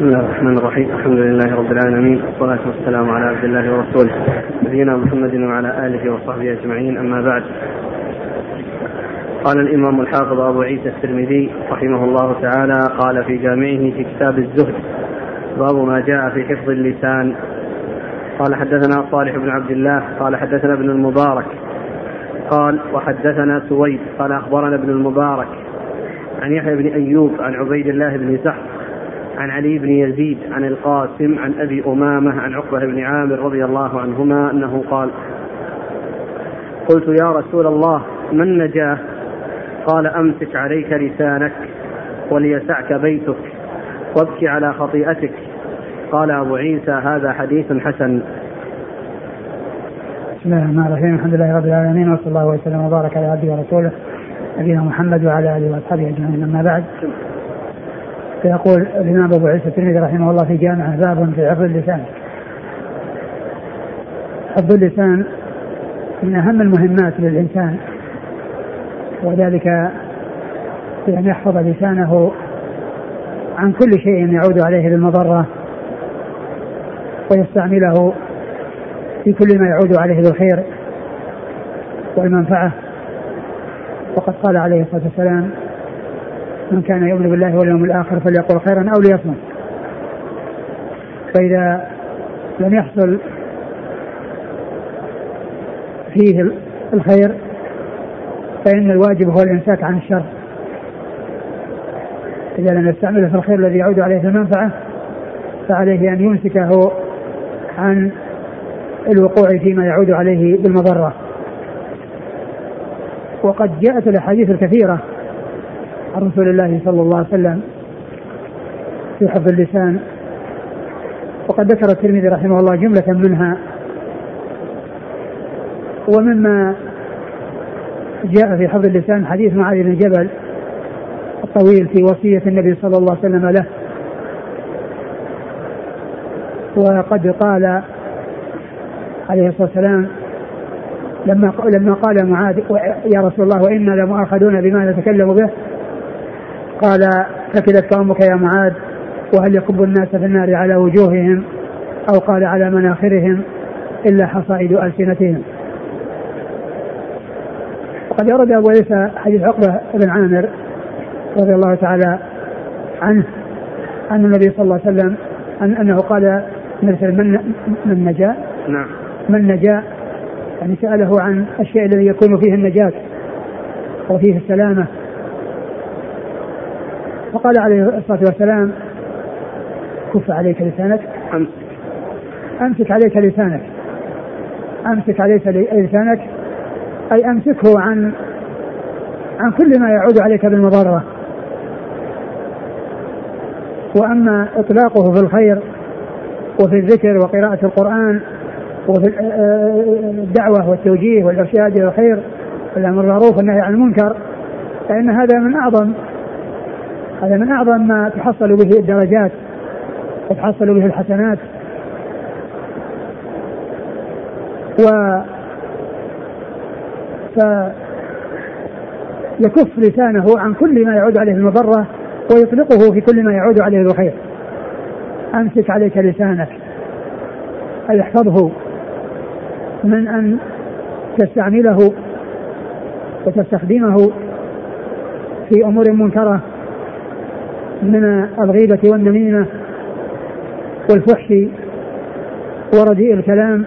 بسم الله الرحمن الرحيم. الحمد لله رب العالمين. والصلاة والسلام على عبد الله ورسوله. نبينا محمد وعلى آله وصحبه أجمعين. أما بعد. قال الإمام الحافظ أبو عيسى الترمذي رحمه الله تعالى قال في جامعه في كتاب الزهد باب ما جاء في حفظ اللسان. قال حدثنا صالح بن عبد الله. قال حدثنا ابن المبارك. قال وحدثنا سويد. قال أخبرنا ابن المبارك. عن يحيى بن أيوب عن عبيد الله بن زحف عن علي بن يزيد عن القاسم عن أبي أمامة عن عقبة بن عامر رضي الله عنهما أنه قال قلت يا رسول الله ما النجاة؟ قال أمسك عليك لسانك وليسعك بيتك وابكي على خطيئتك. قال أبو عيسى هذا حديث حسن. بسم الله الرحمن الرحيم. الحمد لله رب العالمين وصلى الله وسلم وبارك على عبده ورسوله نبينا محمد وعلى آله وأصحابه أجمعين. أما بعد فيقول الإمام أبو عيسى الترمذي رحمه الله في جامعه باب في حفظ اللسان. حفظ اللسان من أهم المهمات للإنسان وذلك بأن يحفظ لسانه عن كل شيء يعود عليه بالمضرة ويستعمله في كل ما يعود عليه بالخير والمنفعة وقد قال عليه الصلاة والسلام من كان يؤمن بالله واليوم الآخر فليقل خيرا أو ليصمت. فإذا لم يحصل فيه الخير فإن الواجب هو الإمساك عن الشر. إذا لم يستعمله في الخير الذي يعود عليه المنفعة فعليه أن يمسكه عن الوقوع فيما يعود عليه بالمضرة. وقد جاءت الأحاديث الكثيرة عن رسول الله صلى الله عليه وسلم في حفظ اللسان. وقد ذكر الترمذي رحمه الله جملة منها. ومما جاء في حفظ اللسان حديث معاذ بن جبل الطويل في وصية النبي صلى الله عليه وسلم له. وقد قال عليه الصلاة والسلام لما لما قال معاذ يا رسول الله وإنا لمؤاخذون بما نتكلم به. قال ثكلت أمك يا معاذ وهل يكب الناس في النار على وجوههم أو قال على مناخرهم إلا حصائد ألسنتهم؟ وقد ورد أبو عيسى حديث عقبة بن عامر رضي الله تعالى عنه أن النبي صلى الله عليه وسلم أن أنه قال مثل من من نجا نعم. من نجا يعني سأله عن الشيء الذي يكون فيه النجاة وفيه السلامة. فقال عليه الصلاة والسلام كف عليك لسانك. أمسك أمسك عليك لسانك. أمسك عليك لسانك. أي أمسكه عن عن كل ما يعود عليك بالمضره وأما إطلاقه في الخير وفي الذكر وقراءة القرآن وفي الدعوة والتوجيه والإرشاد إلى الخير والأمر بالمعروف والنهي عن المنكر فإن هذا من أعظم هذا من أعظم ما تحصل به الدرجات وتحصل به الحسنات. و ف يكف لسانه عن كل ما يعود عليه المضرة ويطلقه في كل ما يعود عليه الخير. أمسك عليك لسانك أي احفظه من أن تستعمله وتستخدمه في أمور منكرة. من الغيبة والنميمة والفحش ورديء الكلام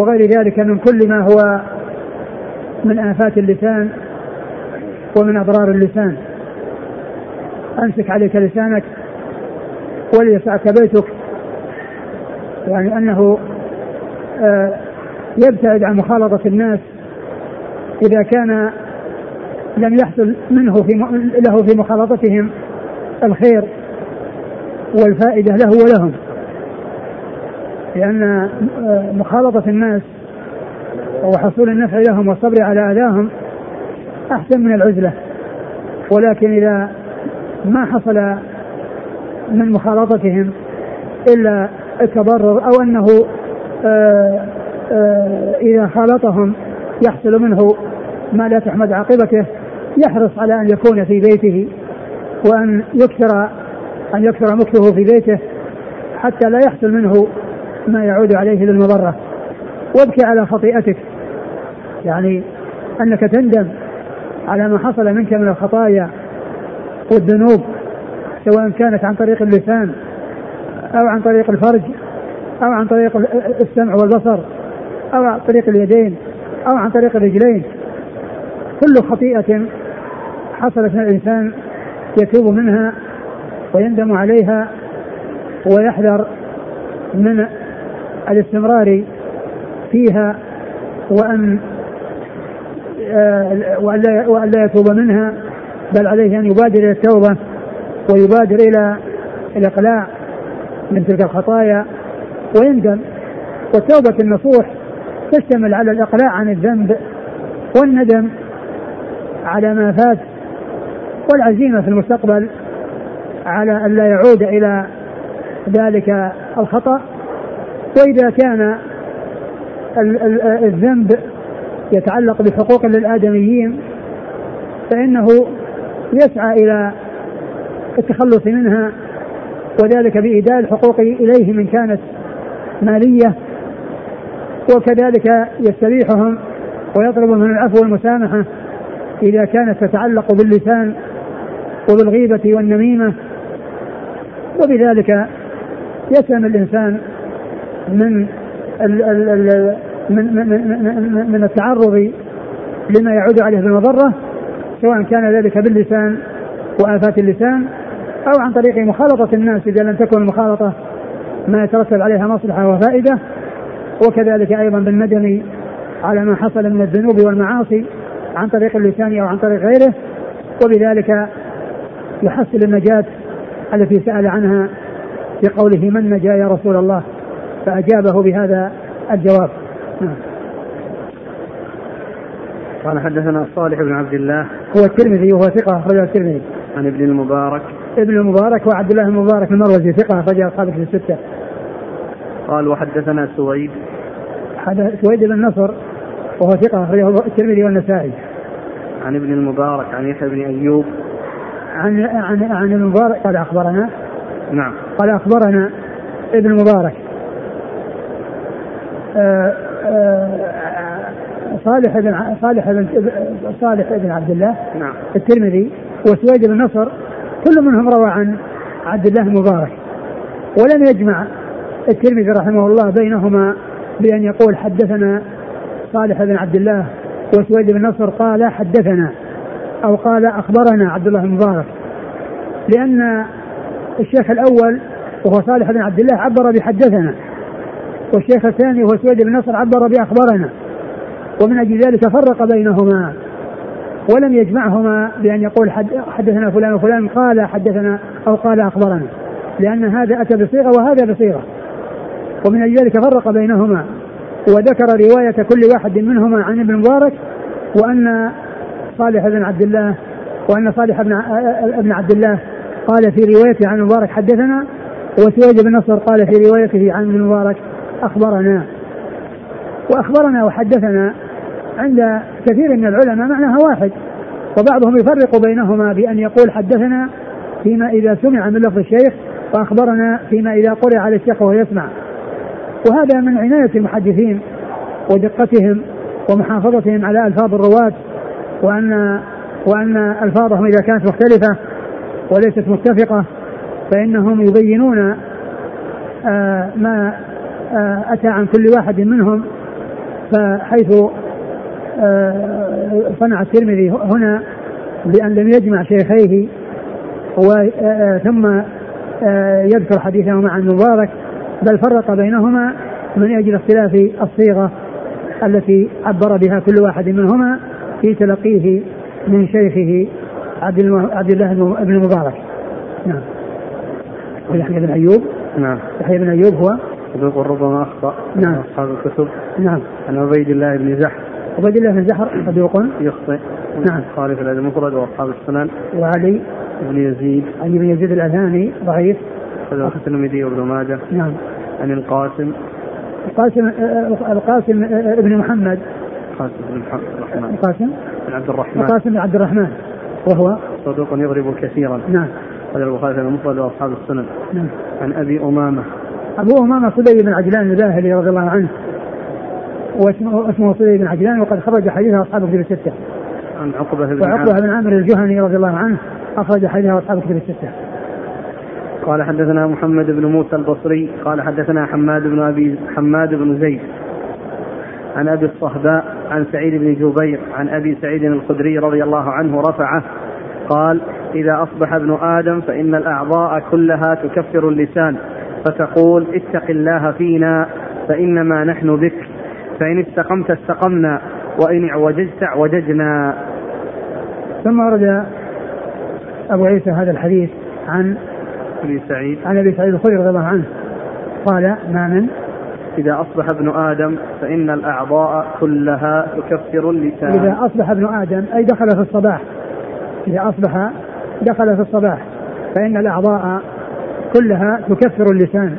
وغير ذلك من كل ما هو من آفات اللسان ومن أضرار اللسان. أمسك عليك لسانك وليسعك بيتك. يعني أنه آه، يبتعد عن مخالطة الناس إذا كان لم يحصل منه في له في مخالطتهم الخير والفائدة له ولهم. لأن آه، مخالطة الناس وحصول النفع لهم والصبر على أذاهم أحسن من العزلة. ولكن إذا ما حصل من مخالطتهم إلا التضرر أو أنه آه، آه، إذا خالطهم يحصل منه ما لا تحمد عاقبته يحرص على أن يكون في بيته. وأن يكثر أن يكثر مكثه في بيته حتى لا يحصل منه ما يعود عليه بالمضرة وابكي على خطيئتك. يعني أنك تندم على ما حصل منك من الخطايا والذنوب سواء كانت عن طريق اللسان أو عن طريق الفرج أو عن طريق السمع والبصر أو عن طريق اليدين أو عن طريق الرجلين. كل خطيئة حصلت من الإنسان يتوب منها ويندم عليها ويحذر من الاستمرار فيها وأن آه، وأن لا يتوب منها بل عليه أن يبادر إلى التوبة ويبادر إلى الإقلاع من تلك الخطايا ويندم. والتوبة النصوح تشتمل على الإقلاع عن الذنب والندم على ما فات والعزيمة في المستقبل على أن لا يعود إلى ذلك الخطأ وإذا كان الذنب يتعلق بحقوق للآدميين فإنه يسعى إلى التخلص منها وذلك بإيداء الحقوق إليه من كانت مالية وكذلك يستريحهم ويطلب من العفو والمسامحة إذا كانت تتعلق باللسان وبالغيبة والنميمة. وبذلك يسلم الإنسان من من, من, من التعرض لما يعود عليه بالمضرة سواء كان ذلك باللسان وآفات اللسان أو عن طريق مخالطة الناس إذا لم تكن المخالطة ما يترتب عليها مصلحة وفائدة. وكذلك أيضا بالندم على ما حصل من الذنوب والمعاصي عن طريق اللسان أو عن طريق غيره. وبذلك يحصل النجاة. التي سأل عنها في قوله من نجا يا رسول الله؟ فأجابه بهذا الجواب. نعم. قال حدثنا صالح بن عبد الله. هو الترمذي وهو ثقة أخرجه الترمذي. عن ابن المبارك. ابن المبارك وعبد الله المبارك المروزي ثقة أخرجه أصحاب في الستة. قال وحدثنا سويد. سويد بن نصر وهو ثقة أخرجه الترمذي والنسائي. عن ابن المبارك عن يحيى بن أيوب. عن عن عن المبارك قال أخبرنا. نعم. قال أخبرنا ابن المبارك آه، آه، صالح بن صالح بن صالح بن عبد الله. نعم. الترمذي وسويد بن نصر كل منهم روى عن عبد الله المبارك. ولم يجمع الترمذي رحمه الله بينهما بأن يقول حدثنا صالح بن عبد الله وسويد بن نصر قال حدثنا. أو قال أخبرنا عبد الله المبارك لأن الشيخ الأول وهو صالح بن عبد الله عبر بحدثنا والشيخ الثاني وهو سويد بن نصر عبر بأخبرنا ومن أجل ذلك فرق بينهما ولم يجمعهما بأن يقول حدثنا فلان وفلان قال حدثنا أو قال أخبرنا لأن هذا أتى بصيغة وهذا بصيغة ومن أجل ذلك فرق بينهما وذكر رواية كل واحد منهما عن ابن مبارك وأن صالح بن عبد الله وأن صالح بن ابن عبد الله قال في روايته عن المبارك حدثنا وسويد بن نصر قال في روايته عن المبارك أخبرنا. وأخبرنا وحدثنا عند كثير من العلماء معناها واحد وبعضهم يفرق بينهما بأن يقول حدثنا فيما إذا سمع من لفظ الشيخ وأخبرنا فيما إذا قرئ على الشيخ وهو يسمع. وهذا من عناية المحدثين ودقتهم ومحافظتهم على ألفاظ الرواة وأن وأن ألفاظهم إذا كانت مختلفة وليست متفقة فإنهم يبينون آه ما آه أتى عن كل واحد منهم فحيث آه صنع الترمذي هنا بأن لم يجمع شيخيه ثم يذكر حديثهما عن المبارك بل فرق بينهما من أجل اختلاف الصيغة التي عبر بها كل واحد منهما. في تلقيه من شيخه عبد عبد الله بن المبارك. نعم. ويحيى بن أيوب. نعم. يحيى بن أيوب هو. صدوق ربما أخطأ نعم. أصحاب الكتب. نعم. عن عبيد الله بن زحف عبيد الله بن زحر صدوق يخطئ. نعم. خالف الأدب المفرد وأصحاب السنن. وعلي. بن يزيد. علي بن يزيد الاذاني ضعيف. أخرجه الترمذي وابن ماجه. نعم. عن القاسم. القاسم القاسم ابن محمد. القاسم بن الرحمن. القاسم بن عبد الرحمن. القاسم بن عبد الرحمن. وهو؟ صدوق يضرب كثيرا. نعم. قال البخاري في المفرد وأصحاب السنن. نعم. عن أبي أمامة. أبو أمامة صدي بن عجلان الباهلي رضي الله عنه. واسمه اسمه صدي بن عجلان وقد خرج حديثه أصحاب الكتب الستة. عن عقبة بن وعقبة بن عامر الجهني رضي الله عنه أخرج حديثه أصحاب الكتب الستة. قال حدثنا محمد بن موسى البصري قال حدثنا حماد بن ابي حماد بن زيد. عن أبي الصهباء عن سعيد بن جبير عن أبي سعيد الخدري رضي الله عنه رفعه قال إذا أصبح ابن آدم فإن الأعضاء كلها تكفر اللسان فتقول اتق الله فينا فإنما نحن بك فإن استقمت استقمنا وإن اعوججت اعوججنا. ثم ورد أبو عيسى هذا الحديث عن أبي سعيد. عن أبي سعيد الخدري رضي الله عنه قال ما من إذا أصبح ابن آدم فإن الأعضاء كلها تكفر اللسان. إذا أصبح ابن آدم أي دخل في الصباح. إذا أصبح دخل في الصباح. فإن الأعضاء كلها تكفر اللسان.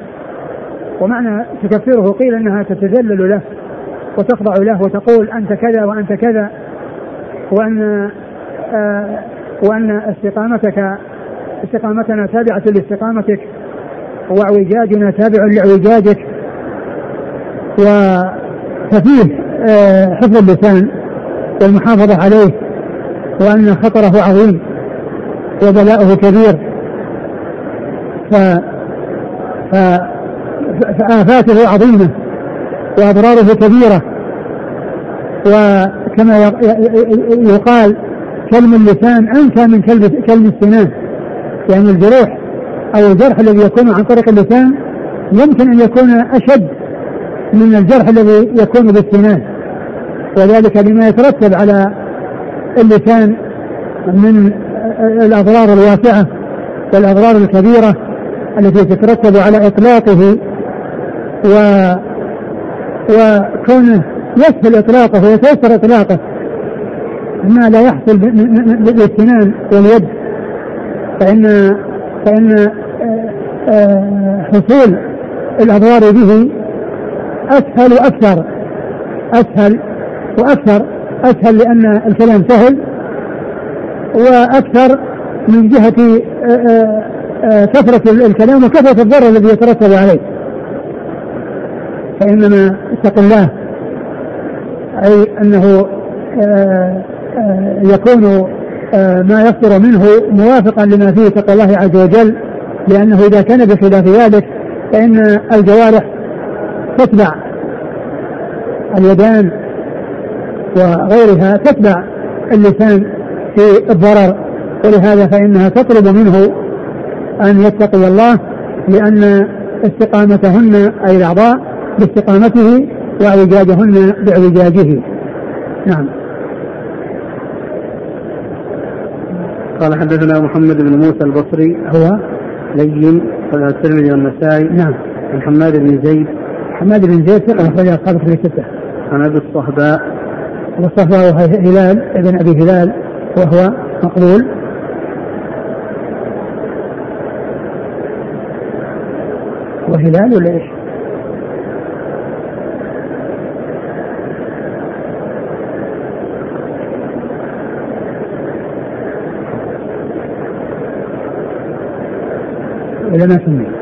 ومعنى تكفره قيل أنها تتذلل له وتخضع له وتقول أنت كذا وأنت كذا وأن آه وأن استقامتك استقامتنا تابعة لاستقامتك واعوجاجنا تابع لإعوجاجك. وففيه آه، حفظ اللسان والمحافظة عليه وأن خطره عظيم وبلاؤه كبير. ف ف فآفاته عظيمة وأضراره كبيرة. وكما يقال كلم اللسان أنكى من كلم السنان. يعني الجروح أو الجرح الذي يكون عن طريق اللسان يمكن أن يكون أشد من الجرح الذي يكون بالسنان وذلك لما يترتب على اللسان من الأضرار الواسعة والأضرار الكبيرة التي تترتب على إطلاقه و وكونه يسهل إطلاقه ويتيسر إطلاقه ما لا يحصل بالسنان واليد فإن فإن آه، آه، حصول الأضرار به أسهل وأكثر. أسهل وأكثر. أسهل لأن الكلام سهل. وأكثر من جهة آه، آه، آه، كثرة الكلام وكثرة الضرر الذي يترتب عليه. فإنما اتق الله. أي أنه يكون ما يصدر منه موافقا لما فيه تقوى الله عز وجل لأنه إذا كان بخلاف ذلك فإن الجوارح تتبع. اليدان وغيرها تتبع اللسان في الضرر ولهذا فإنها تطلب منه أن يتقي الله لأن استقامتهن أي الأعضاء باستقامته وإعوجاجهن بإعوجاجه. نعم. قال حدثنا محمد بن موسى البصري هو؟ لين الترمذي والنسائي. نعم. عن حماد بن زيد. حماد بن زيد ثقة أخرج أصحاب في الستة. عن أبي الصهباء والصهباء هلال ابن أبي هلال وهو مقبول وهلال ولا إيش؟ ولا ما سمي؟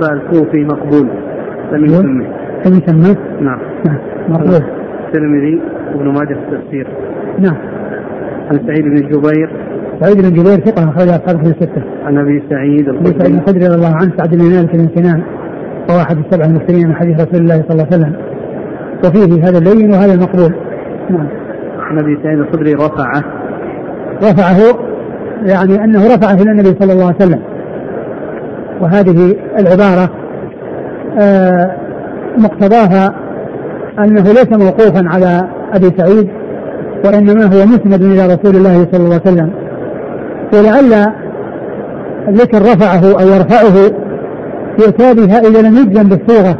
الصحباء الكوفي مقبول لم يسمه لم يسمه؟ نعم نعم مقبول الترمذي وابن ماجه في التفسير نعم عن سعيد بن جبير سعيد بن جبير ثقة أخرج أصحابه في الستة. عن أبي سعيد الخدري. أبي سعيد الخدري رضي الله عنه سعد بن مالك بن سنان وهو أحد السبع المكثرين من حديث رسول الله صلى الله عليه وسلم. وفيه هذا اللين وهذا المقبول. نعم. عن أبي سعيد الخدري رفعه. رفعه يعني أنه رفعه إلى النبي صلى الله عليه وسلم. وهذه العبارة آه، مقتضاها أنه ليس موقوفا على أبي سعيد وإنما هو مسند إلى رسول الله صلى الله عليه وسلم. ولعل ذكر رفعه أو يرفعه يؤتى بها إذا لم يجزم بالصيغة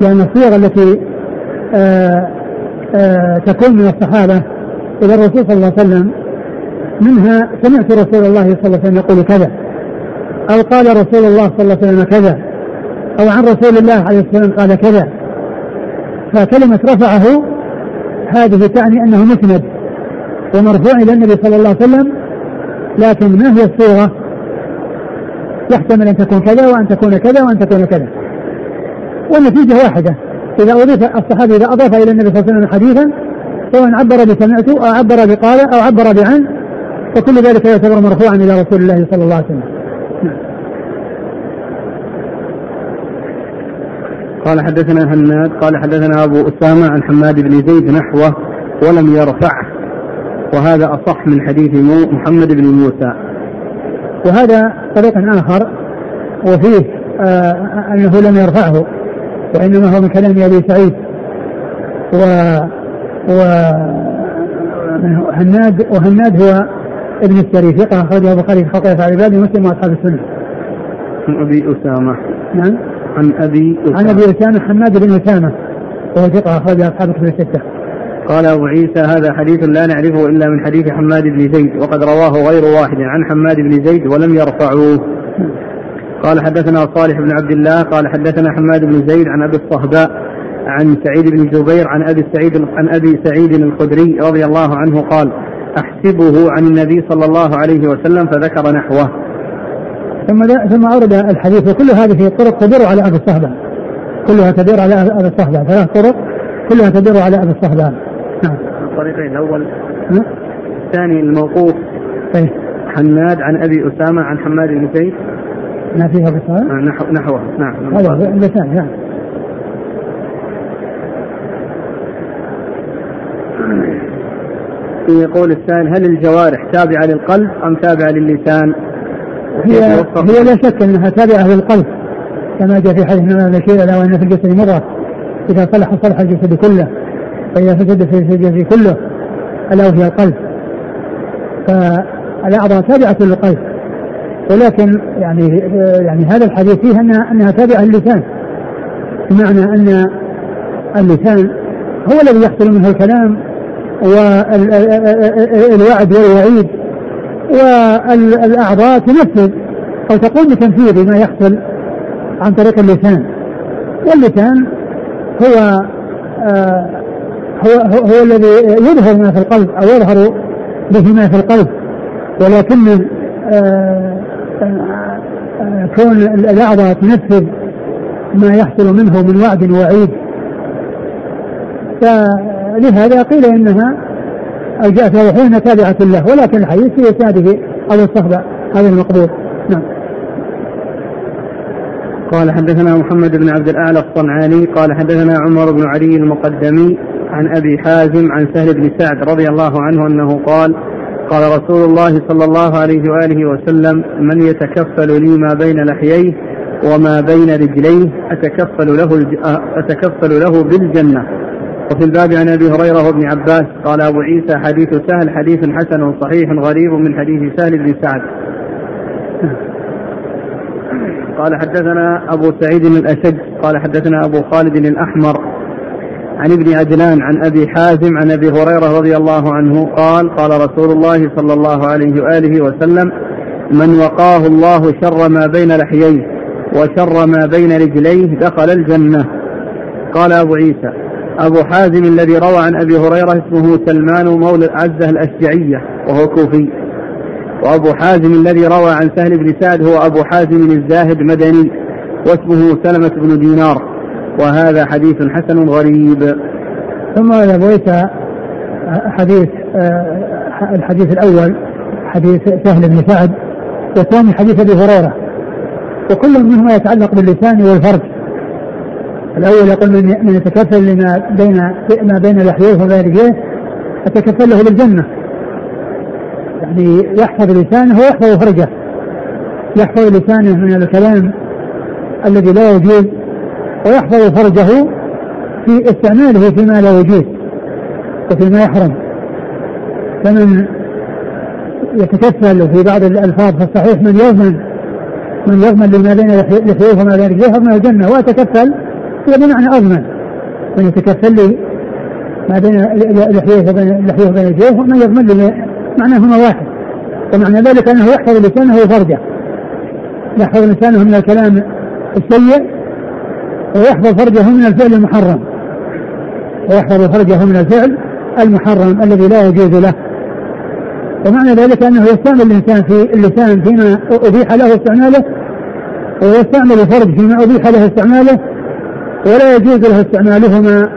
لأن الصيغة التي آآ آه، آآ آه، تكون من الصحابة إلى الرسول صلى الله عليه وسلم منها سمعت رسول الله صلى الله عليه وسلم يقول كذا. أو قال رسول الله صلى الله عليه وسلم كذا أو عن رسول الله عليه الصلاة والسلام قال كذا. فكلمة رفعه هذه تعني أنه مسند ومرفوع إلى النبي صلى الله عليه وسلم لكن ما هي الصورة؟ يحتمل أن تكون كذا وأن تكون كذا وأن تكون كذا. والنتيجة واحدة. إذا أضيف الصحابي إذا أضاف إلى النبي صلى الله عليه وسلم حديثا سواء عبر بسمعت أو عبر بقال أو عبر بعن فكل ذلك يعتبر مرفوعا إلى رسول الله صلى الله عليه وسلم نعم. قال حدثنا هناد قال حدثنا أبو أسامة عن حماد بن زيد نحوه ولم يرفعه وهذا أصح من حديث محمد بن موسى وهذا طريق آخر وفيه آه أنه لم يرفعه وإنما هو من كلام أبي سعيد و و هناد وهناد هو ابن السري ثقة أخرجه البخاري في خلق أفعال عباده ومسلم وأصحاب السنة. عن أبي أسامة. نعم. عن أبي أسامة. عن أبي أسامة حماد بن أسامة وهو ثقة أخرجه أصحاب الكتب الستة. قال أبو عيسى هذا حديث لا نعرفه إلا من حديث حماد بن زيد وقد رواه غير واحد عن حماد بن زيد ولم يرفعوه قال حدثنا صالح بن عبد الله قال حدثنا حماد بن زيد عن أبي الصهباء عن سعيد بن جبير عن أبي سعيد عن أبي سعيد الخدري رضي الله عنه قال أحسبه عن النبي صلى الله عليه وسلم فذكر نحوه ثم ثم أورد الحديث وكل هذه الطرق تدور على أبي الصهباء كلها تدور على أبي الصهباء ثلاث طرق كلها تدور على أبي الصهباء نعم. الطريقين الأول. الثاني الموقوف. طيب حناد عن أبي أسامة عن حماد بن زيد. ما فيها بصار؟ آه، نحو نحوه. نعم. هذا اللسان نعم. يقول السائل هل الجوارح تابعة للقلب أم تابعة للسان؟ هي هي لا شك أنها تابعة للقلب كما جاء في حديث من البشير ألا وأن في الجسد مضغة إذا صلح صلح الجسد كله فإذا فسد فسد الجسد كله ألا وهي القلب فالأعضاء تابعة للقلب. ولكن يعني يعني هذا الحديث فيه أنها أنها تابعة للسان. بمعنى أن اللسان هو الذي يحصل منه الكلام والوعد والوعيد. والأعضاء تنفذ أو تقوم بتنفيذ ما يحصل عن طريق اللسان. واللسان هو هو هو, هو الذي يظهر ما في القلب أو يظهر به ما في القلب. ولكن كون الأعضاء تنفذ ما يحصل منه من وعد وعيد. فلهذا قيل إنها جاء في إنها تابعة له ولكن الحديث في إسناده أو الصحبة هذا المقبول. نعم. قال حدثنا محمد بن عبد الأعلى الصنعاني قال حدثنا عمر بن علي المقدمي عن أبي حازم عن سهل بن سعد رضي الله عنه أنه قال قال رسول الله صلى الله عليه وآله وسلم من يتكفل لي ما بين لحييه وما بين رجليه أتكفل له أتكفل له بالجنة. وفي الباب عن أبي هريرة وابن عباس قال أبو عيسى حديث سهل حديث حسن صحيح غريب من حديث سهل بن سعد. قال حدثنا أبو سعيد الأشج قال حدثنا أبو خالد الأحمر عن ابن عجلان عن أبي حازم عن أبي هريرة رضي الله عنه قال قال رسول الله صلى الله عليه وآله وسلم من وقاه الله شر ما بين لحييه وشر ما بين رجليه دخل الجنة قال أبو عيسى أبو حازم الذي روى عن أبي هريرة اسمه سلمان مولى عزه الأشجعية وهو كوفي. وأبو حازم الذي روى عن سهل بن سعد هو أبو حازم الزاهد مدني واسمه سلمة بن دينار. وهذا حديث حسن غريب. ثم رويت حديث آه، الحديث الأول حديث سهل بن سعد والثاني حديث أبي هريرة. وكل منهما يتعلق باللسان والفرج. الأول يقول من من يتكفل لما بين ما بين لحييه وما بين رجليه له بالجنة. يعني يحفظ لسانه ويحفظ فرجه. يحفظ لسانه من الكلام الذي لا يجوز ويحفظ فرجه في استعماله فيما لا يجوز وفيما يحرم. فمن يتكفل في بعض الألفاظ فالصحيح من يضمن من يضمن لما بين لحييه وما بين رجليه يضمن الجنة واتكفل هو بمعنى اضمن من يتكفل لي ما بين لحييه وبين لحييه وبين رجليه ومن يضمن لي معناهما واحد. ومعنى ذلك أنه يحفظ لسانه وفرجه يحفظ لسانه من الكلام السيء ويحفظ فرجه من الفعل المحرم. ويحفظ فرجه من الفعل المحرم الذي لا يجوز له. ومعنى ذلك أنه يستعمل الإنسان في اللسان فيما أبيح له استعماله ويستعمل الفرج فيما أبيح له استعماله ولا يجوز له استعمالهما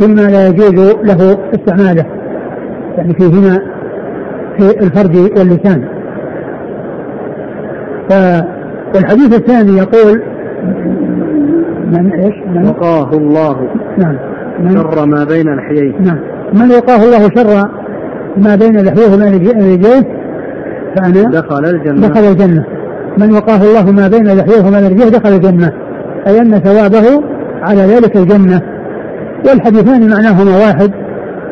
فيما لا يجوز له استعماله يعني فيهما في الفرج واللسان. والحديث الثاني يقول من إيش؟ من؟ وقاه الله نعم. شر ما بين لحييه. نعم. من وقاه الله شر ما بين لحييه وما رجليه فأنا دخل الجنة. دخل الجنة. من وقاه الله ما بين لحييه وما رجليه دخل الجنة. أي أن ثوابه على ذلك الجنة والحديثان معناهما واحد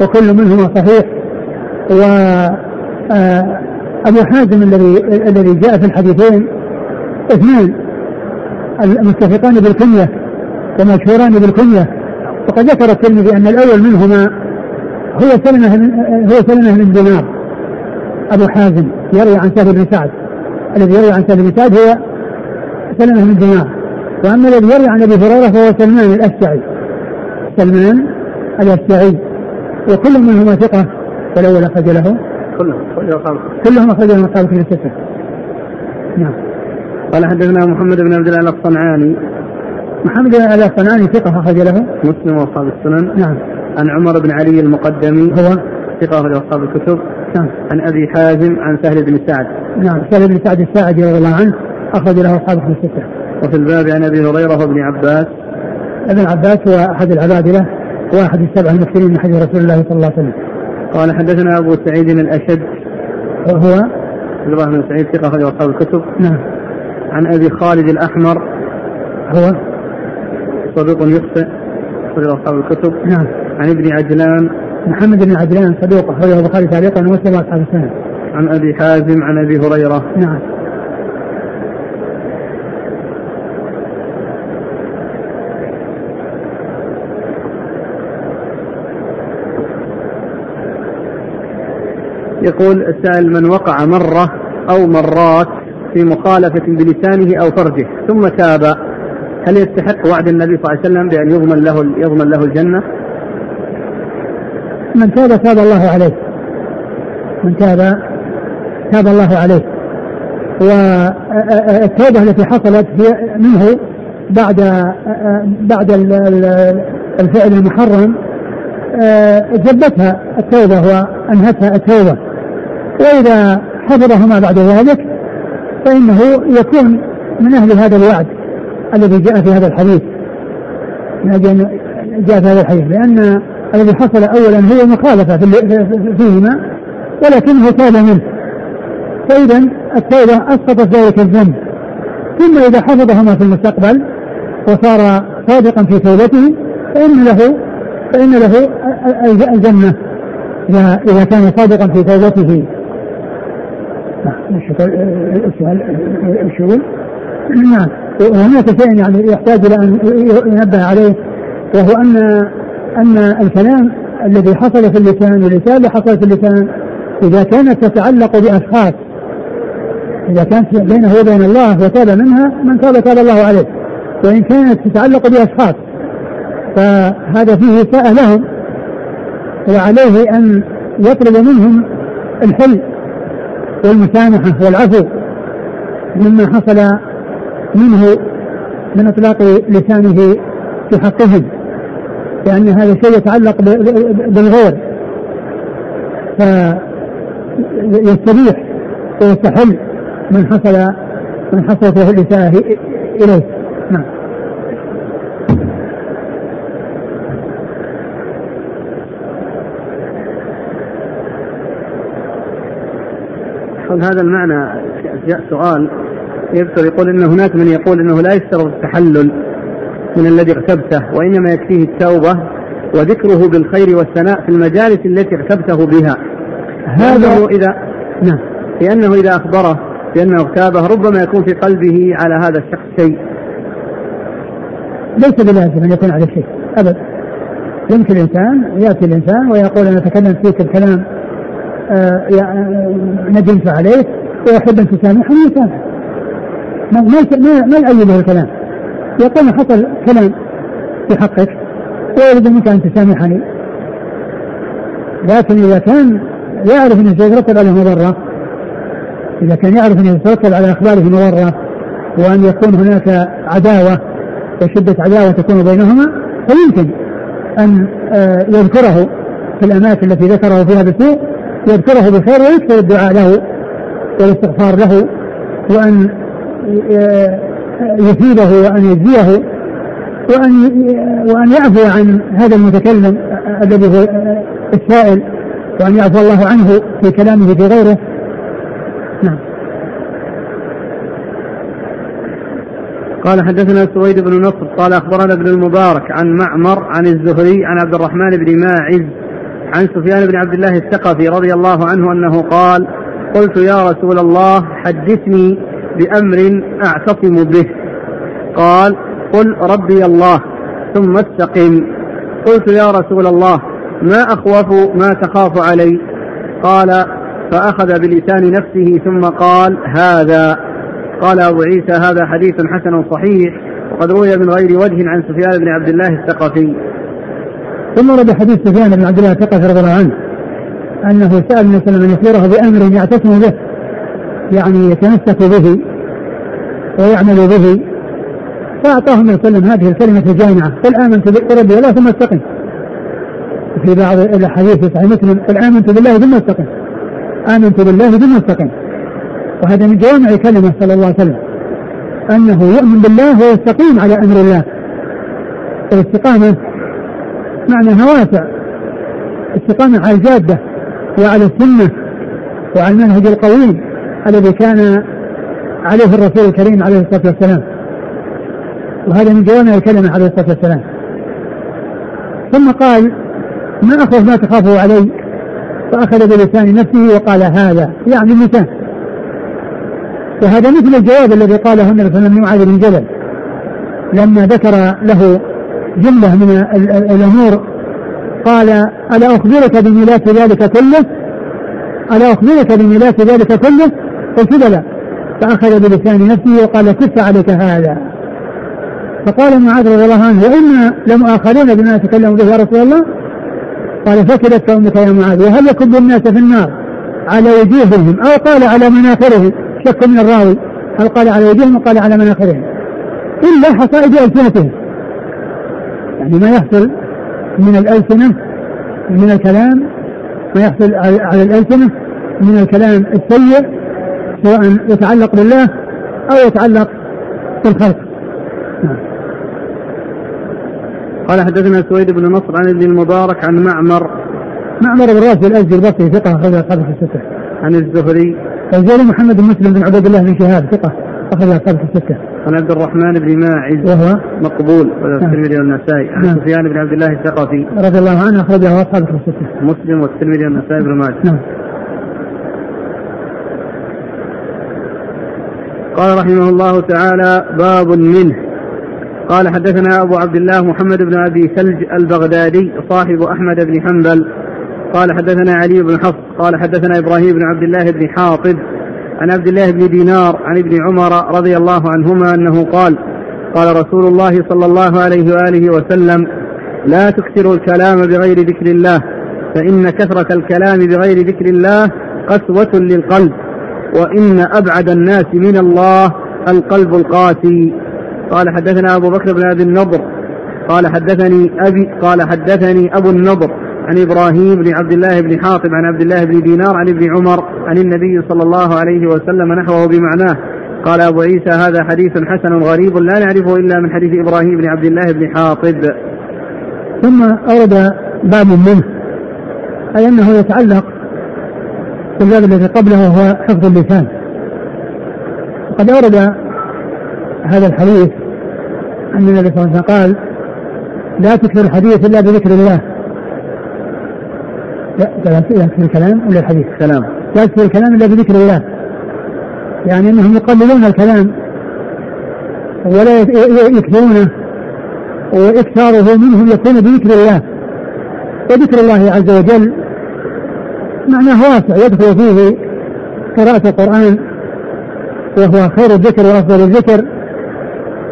وكل منهما صحيح. و آه، أبو حازم الذي الذي جاء في الحديثين اثنان المتفقان بالكنية ومشهوران بالكنية. وقد ذكر الترمذي أن الأول منهما هو سلمة هو سلمة بن دينار. أبو حازم يروي عن سهل بن سعد. الذي يروي عن سهل بن سعد هو سلمة بن دينار. وأما الذي يروي عن أبي هريرة فهو سلمان الأشجعي سلمان الأشجعي وكل منهما ثقة والأول أخرج له. كلهم كلهم أخرج. له أصحاب في الستة نعم. قال حدثنا محمد بن عبد الله الصنعاني. محمد بن عبد الله الصنعاني ثقة أخرج له. مسلم وأصحاب السنن. نعم. عن عمر بن علي المقدمي. هو؟ ثقة أخرج أصحاب الكتب. نعم. عن أبي حازم عن سهل بن سعد. نعم. سهل بن سعد الساعدي رضي الله عنه أخرج له أصحاب الستة وفي الباب عن أبي هريرة وابن عباس. ابن عباس هو أحد العبادلة واحد السبع المكثرين من حديث رسول الله صلى الله عليه وسلم. قال حدثنا أبو سعيد الأشد. هو؟ عبد بن سعيد ثقة أخرج أصحاب الكتب. نعم. عن أبي خالد الأحمر. هو؟ صدوق يخطئ أخرج أصحاب الكتب. نعم. عن ابن عجلان محمد بن عجلان صدوق أخرجه البخاري تعليقا ومسلم أصحاب السنة. عن أبي حازم عن أبي هريرة. نعم. يقول السائل من وقع مرة أو مرات في مخالفة بلسانه أو فرجه ثم تاب هل يستحق وعد النبي صلى الله عليه وسلم بأن يضمن له يضمن له الجنة؟ من تاب تاب الله عليه. من تاب تاب الله عليه. والتوبة التي حصلت هي منه بعد بعد الفعل المحرم جبتها التوبة وأنهتها التوبة. وإذا حفظهما بعد ذلك فإنه يكون من أهل هذا الوعد الذي جاء في هذا الحديث. من أجل جاء في هذا الحديث. لأن الذي حصل أولا هو مخالفة فيهما ولكنه تاب منه. فإذا التوبة أسقطت ذلك الذنب. ثم إذا حفظهما في المستقبل وصار صادقا في توبته فإن له فإن له الجنة إذا كان صادقا في توبته. الشغل نعم وهناك شيء يعني يحتاج إلى أن ينبه عليه وهو ان أن الكلام الذي حصل في اللسان واللسان اللي حصل في اللسان إذا كانت تتعلق بأشخاص إذا كانت بينه وبين الله وتاب منها من تاب تاب الله عليه وإن كانت تتعلق بأشخاص فهذا فيه ساء لهم وعليه أن يطلب منهم الحل والمسامحة والعفو مما حصل منه من إطلاق لسانه في حقهم لأن هذا الشيء يتعلق بالغير فيستبيح ويستحل من حصل من حصلت له الإساءة إليه. نعم. حول هذا المعنى جاء سؤال يذكر يقول إن هناك من يقول إنه لا يشترط التحلل من الذي اغتبته وإنما يكفيه التوبة وذكره بالخير والثناء في المجالس التي اغتبته بها. هذا اذا نعم. لأنه إذا أخبره بانه اغتابه ربما يكون في قلبه على هذا الشخص شيء. ليس بلازم أن يكون على شيء ابدا يمكن الإنسان يأتي الإنسان ويقول أنا أتكلم فيك آه، ندمت عليه ويحب أن تسامحني يسامح ما ما ما يعيبه الكلام. يقول حصل كلام في حقك ويريد منك أن تسامحني. لكن إذا كان يعرف انه سيترتب عليه مضرة إذا كان يعرف انه سيترتب على إخباره مضرة وأن يكون هناك عداوة وشدة عداوة تكون بينهما فيمكن أن آه، يذكره في الأماكن التي ذكره فيها بسوء يذكره بخير ويكثر الدعاء له والاستغفار له وأن آه، يثيبه وأن يجزيه وأن وأن يعفو عن هذا المتكلم الذي هو السائل وأن يعفو الله عنه في كلامه في غيره. نعم. قال حدثنا سويد بن نصر قال أخبرنا ابن المبارك عن معمر عن الزهري عن عبد الرحمن بن ماعز عن سفيان بن عبد الله الثقفي رضي الله عنه أنه قال قلت يا رسول الله حدثني بأمر أعتصم به. قال قل ربي الله ثم استقم. قلت يا رسول الله ما أخوف ما تخاف علي؟ قال فأخذ بلسان نفسه ثم قال هذا. قال أبو عيسى هذا حديث حسن صحيح وقد روي من غير وجه عن سفيان بن عبد الله الثقفي. ثم ورد حديث سفيان بن عبد الله الثقفي رضي الله عنه أنه سأل النبي صلى الله عليه وسلم أن يخبره بأمر يعتصم به يعني يتمسك به ويعمل به. فأعطاه النبي صلى الله هذه الكلمة الجامعة قل آمنت بربي الله ثم استقم. في بعض الأحاديث في صحيح مسلم قل آمنت بالله ثم استقم. آمنت بالله ثم استقم. وهذا من جوامع كلمة صلى الله عليه وسلم. أنه يؤمن بالله ويستقيم على أمر الله. الاستقامه معناها واسع استقامة على الجادة وعلى السنة وعلى المنهج القويم الذي كان عليه الرسول الكريم عليه الصلاة والسلام. وهذا من جوامع الكلمة عليه الصلاة والسلام. ثم قال ما أخوف ما تخافه علي. فأخذ بلسان نفسه وقال هذا. يعني اللسان وهذا مثل الجواب الذي قاله النبي صلى الله عليه وسلم لمعاذ بن جبل. لما ذكر له جملة من الأمور. قال ألا أخبرك بميلاد ذلك كله؟ ألا أخبرك بميلاد ذلك كله؟ قلت بلى. فأخذ بلسان نفسه وقال كف عليك هذا. فقال معاذ رضي الله عنه وإنا لمؤاخذون بما نتكلم به يا رسول الله؟ قال فكلت أمك يا معاذ وهل يكب الناس في النار؟ على وجوههم. أو قال على مناخرهم. شك من الراوي. هل قال على وجوههم؟ أو قال على مناخرهم. إلا حصائد ألسنتهم. يعني ما يحصل من الألسنة من الكلام ما يحصل على الألسنة من الكلام السيء سواء يتعلق بالله أو يتعلق بالخلق نعم. قال حدثنا سويد بن نصر عن ابن المبارك عن معمر معمر بن راشد الازدي البصري ثقة اخرج اصحابه في الستة. عن الزهري. الزهري محمد بن مسلم بن عبد الله بن شهاب ثقة اخرج اصحابه في السته. عن عبد الرحمن بن ماعز وهو مقبول والترمذي والنسائي عن نعم. سفيان بن عبد الله الثقفي رضي الله عنه أخرجه أصحاب في السته. مسلم والترمذي والنسائي بن ماجه. نعم. قال رحمه الله تعالى باب منه قال حدثنا أبو عبد الله محمد بن أبي ثلج البغدادي صاحب أحمد بن حنبل قال حدثنا علي بن حفص قال حدثنا إبراهيم بن عبد الله بن حاطب عن عبد الله بن دينار عن ابن عمر رضي الله عنهما أنه قال قال رسول الله صلى الله عليه وآله وسلم لا تكثروا الكلام بغير ذكر الله فإن كثرة الكلام بغير ذكر الله قسوة للقلب وإن أبعد الناس من الله القلب القاسي. قال حدثنا أبو بكر بن أبي النضر قال حدثني أبي قال حدثني أبو النضر عن إبراهيم بن عبد الله بن حاطب عن عبد الله بن دينار عن ابن عمر عن النبي صلى الله عليه وسلم نحوه بمعناه. قال أبو عيسى هذا حديث حسن غريب لا نعرفه إلا من حديث إبراهيم بن عبد الله بن حاطب. ثم أورد باب منه أي أنه يتعلق بالباب الذي قبله وهو حفظ اللسان. وقد أورد هذا الحديث أن النبي صلى الله عليه وسلم قال لا تكثر الحديث إلا بذكر الله. يكفي الكلام ولا الحديث؟ كلام لا يكفي الكلام إلا بذكر الله. يعني أنهم يقللون الكلام ولا يكثرونه وإكثاره منهم يكون بذكر الله. وذكر الله عز وجل معناه واسع يدخل فيه قراءة القرآن وهو خير الذكر وأفضل الذكر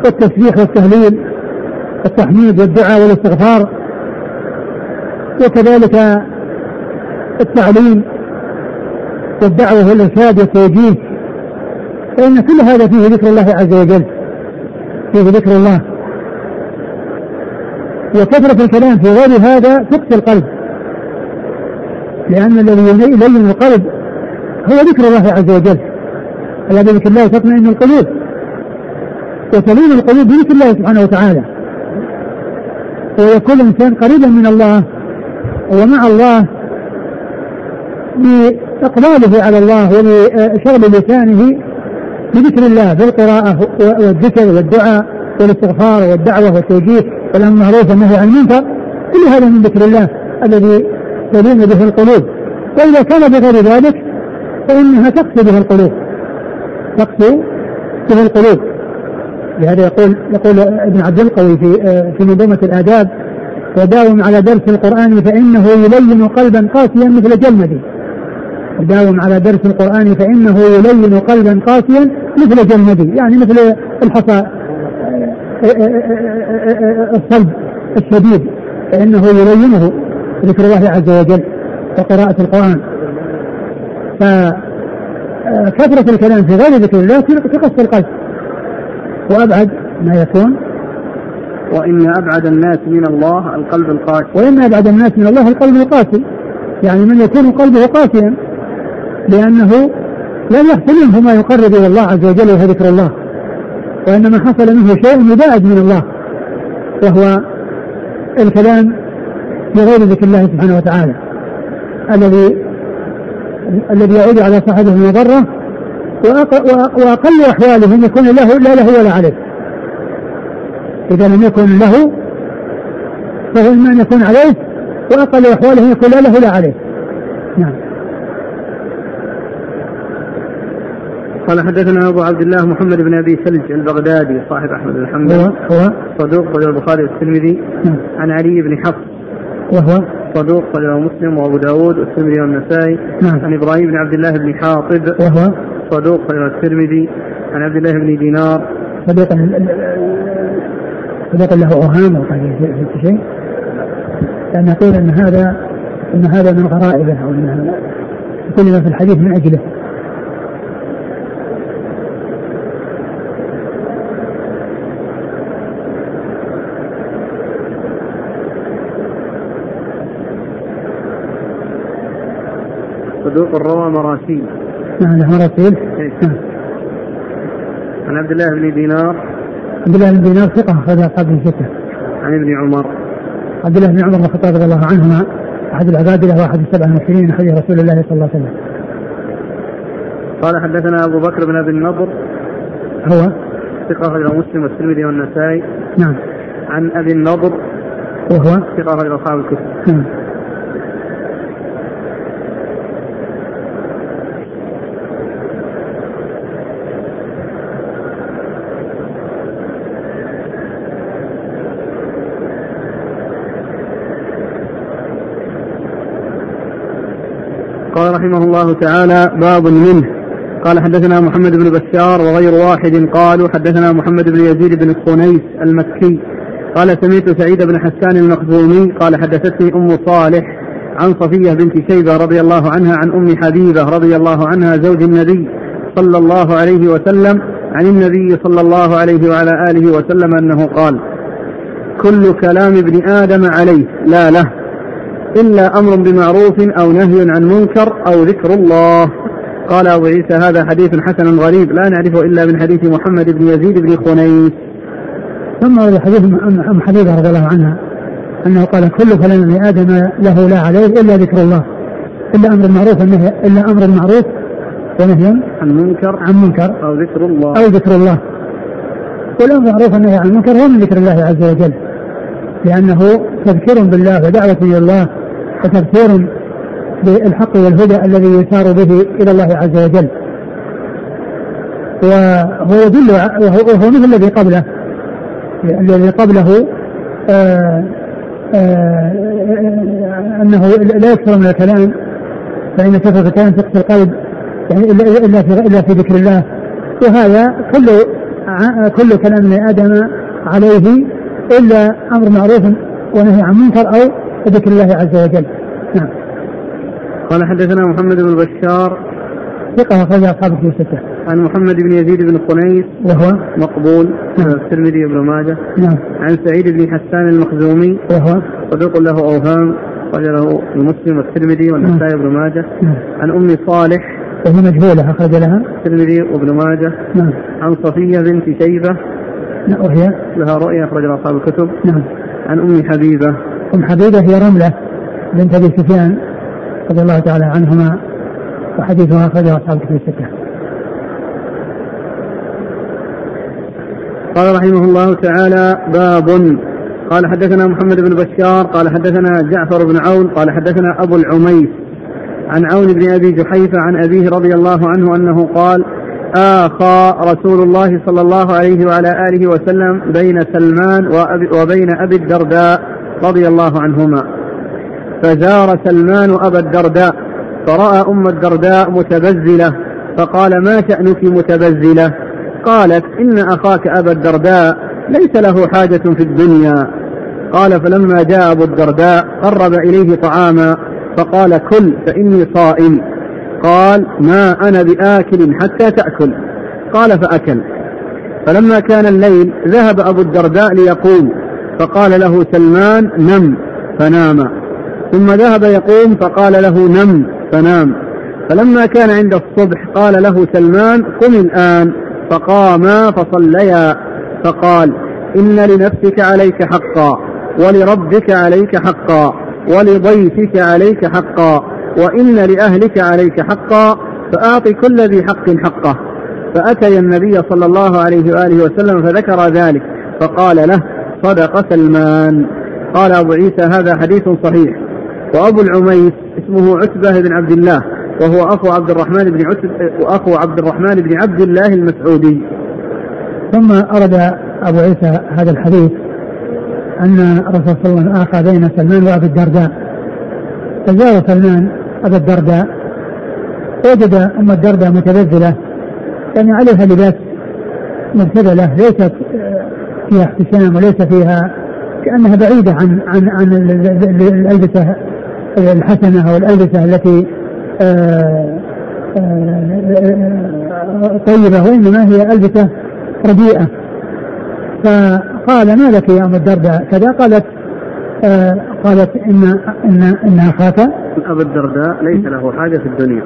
والتسبيح والتهليل التحميد والدعاء والاستغفار. وكذلك التعليم والدعوة والإرشاد والتوجيه فإن كل هذا فيه ذكر الله عز وجل فيه ذكر الله. وكثرة الكلام في غير هذا تقسي القلب. لأن الذي يلين القلب هو ذكر الله عز وجل. الذي بذكر الله تطمئن القلوب. وتلين القلوب بذكر الله سبحانه وتعالى. ويكون الإنسان قريبا من الله ومع الله بإقباله على الله ولشغل لسانه بذكر الله بالقراءة والذكر والدعاء والاستغفار والدعوة والتوجيه والأمر بالمعروف والنهي عن المنكر كل هذا من ذكر الله الذي تلين به القلوب. وإذا كان بغير ذلك فإنها تقسي به القلوب. تقسو به القلوب. لهذا يقول يقول ابن عبد القوي في في منظومة الآداب وداوم على درس القرآن فإنه يلين قلبا قاسيا مثل جلمدي. داوم على درس القرآن فإنه يلين قلبا قاسيا مثل جلمدي يعني مثل الحصى الصلب الشديد فإنه يلينه ذكر الله عز وجل وقراءة القرآن. فكثرة الكلام في غير ذكر الله تقص القلب. وأبعد ما يكون. وإن أبعد الناس من الله القلب القاسي. وإن أبعد الناس من الله القلب القاسي يعني من يكون قلبه قاسيا. لأنه لم يحصل منه ما يقرب إلى الله عز وجل وهو ذكر الله وإنما حصل منه شيء يباعد من الله وهو الكلام بغير ذكر الله سبحانه وتعالى الذي الذي يعود على صاحبه المضرة وأقل أحواله أن يكون له لا له ولا عليه. إذا لم يكن له فهو إما أن يكون عليه وأقل أحواله يكون لا له ولا عليه. نعم. قال حدثنا أبو عبد الله محمد بن أبي سلج البغدادي صاحب أحمد بن حنبل. هو صدوق رجل البخاري والترمذي. نعم. عن علي بن حفص. وهو؟ صدوق رجل مسلم وأبو داود والترمذي والنسائي. نعم. عن إبراهيم بن عبد الله بن حاطب. وهو؟ صدوق رجل الترمذي. عن عبد الله بن دينار. صدوق صدوق له اوهام أو شيء. لأن قيل إن هذا إن هذا من غرائبه أو إن كل ما في الحديث من أجله. صدوق روى مراسيل. نعم له مراسيل. إيه. نعم. عن عبد الله بن دينار. عبد الله بن دينار ثقة أخرج أصحاب ستة عن ابن عمر. عبد الله بن عمر بن الخطاب رضي الله عنهما أحد العبادلة وأحد السبع المسلمين من حديث رسول الله صلى الله عليه وسلم. قال حدثنا أبو بكر بن أبي النضر. هو؟ ثقة أخرجه مسلم والترمذي والنسائي. نعم. عن أبي النضر. وهو؟ ثقة أخرجه أصحاب الكتب. نعم. قال رحمه الله تعالى باب منه. قال حدثنا محمد بن بشار وغير واحد. قالوا حدثنا محمد بن يزيد بن الخنيس المكي. قال سمعت سعيد بن حسان المخزومي. قال حدثتني أم صالح عن صفية بنت شيبة رضي الله عنها عن أم حبيبة رضي الله عنها زوج النبي صلى الله عليه وسلم عن النبي صلى الله عليه وعلى آله وسلم أنه قال كل كلام ابن آدم عليه. لا له. إلا أمر بمعروف أو نهي عن منكر أو ذكر الله. قال أبو عيسى هذا حديث حسن غريب لا نعرفه إلا من حديث محمد بن يزيد بن خنيس. ثم ورد حديث أم حبيبة رضي الله عنها أنه قال كل كلام ابن آدم له لا عليه إلا ذكر الله. إلا أمر والنهي إلا أمر المعروف ونهي عن منكر عن منكر أو ذكر الله. أو ذكر الله. والأمر المعروف والنهي عن المنكر هو من ذكر الله عز وجل لأنه تذكير بالله ودعوة إلى الله. وتذكير بالحق والهدى الذي يسار به إلى الله عز وجل. وهو يدل وهو مثل الذي قبله. الذي قبله آآ آآ أنه لا يكثر من الكلام فإن كثره الكلام تقسي القلب يعني إلا إلا في إلا في ذكر الله. وهذا كل كل كلام ابن آدم عليه إلا أمر معروف ونهي عن منكر أو ذكر الله عز وجل. نعم. قال حدثنا محمد بن بشار. ثقة أخرج أصحاب في. عن محمد بن يزيد بن خنيس وهو؟ مقبول. نعم. الترمذي بن ماجه. نعم. عن سعيد بن حسان المخزومي. وهو؟ صدوق له أوهام. أخرج له المسلم والترمذي والنسائي بن ماجه. نعم. عن أم صالح. وهي مجهولة أخرج لها. الترمذي وابن ماجه. نعم. عن صفية بنت شيبة. نعم، وهي؟ لها رؤيا اخرج لها أصحاب الكتب. نعم. عن أم حبيبة هي رملة بنت أبي سفيان رضي الله تعالى عنهما وحديثها أخرجه أصحاب الكتب الستة. قال رحمه الله تعالى باب قال حدثنا محمد بن بشار قال حدثنا جعفر بن عون قال حدثنا أبو العميس عن عون بن أبي جحيفة عن أبيه رضي الله عنه أنه قال آخى رسول الله صلى الله عليه وعلى آله وسلم بين سلمان وبين أبي الدرداء رضي الله عنهما. فزار سلمان أبا الدرداء فرأى أم الدرداء متبذلة فقال ما شأنك متبذلة؟ قالت إن أخاك أبا الدرداء ليس له حاجة في الدنيا. قال فلما جاء أبو الدرداء قرب إليه طعاما فقال كل فإني صائم. قال ما أنا بآكل حتى تأكل. قال فأكل. فلما كان الليل ذهب أبو الدرداء ليقوم فقال له سلمان نم فنام. ثم ذهب يقوم فقال له نم فنام. فلما كان عند الصبح قال له سلمان قم الآن. فقاما فصليا فقال إن لنفسك عليك حقا ولربك عليك حقا ولضيفك عليك حقا وإن لأهلك عليك حقا فأعط كل ذي حق حقه. فأتي النبي صلى الله عليه وآله وسلم فذكر ذلك فقال له صدق سلمان قال أبو عيسى هذا حديث صحيح. وأبو العميس اسمه عتبة بن عبد الله وهو أخو عبد الرحمن بن عتب وأخو عبد الرحمن بن عبد الله المسعودي. ثم أرد أبو عيسى هذا الحديث أن الرسول صلى الله عليه وسلم آخى بين سلمان وأبي الدرداء. فزار سلمان أبا الدرداء. وجد أم الدرداء متبذلة يعني عليها لباس مرتبلة ليست فيها احتشام وليس فيها كأنها بعيدة عن عن عن الألبسة الحسنة أو الألبسة التي آه، آه، طيبة وإنما هي ألبسة رديئة. فقال ما لك يا أم الدرداء؟ كذا قالت آه قالت إن إن إن أخاك أبا الدرداء ليس له حاجة في الدنيا.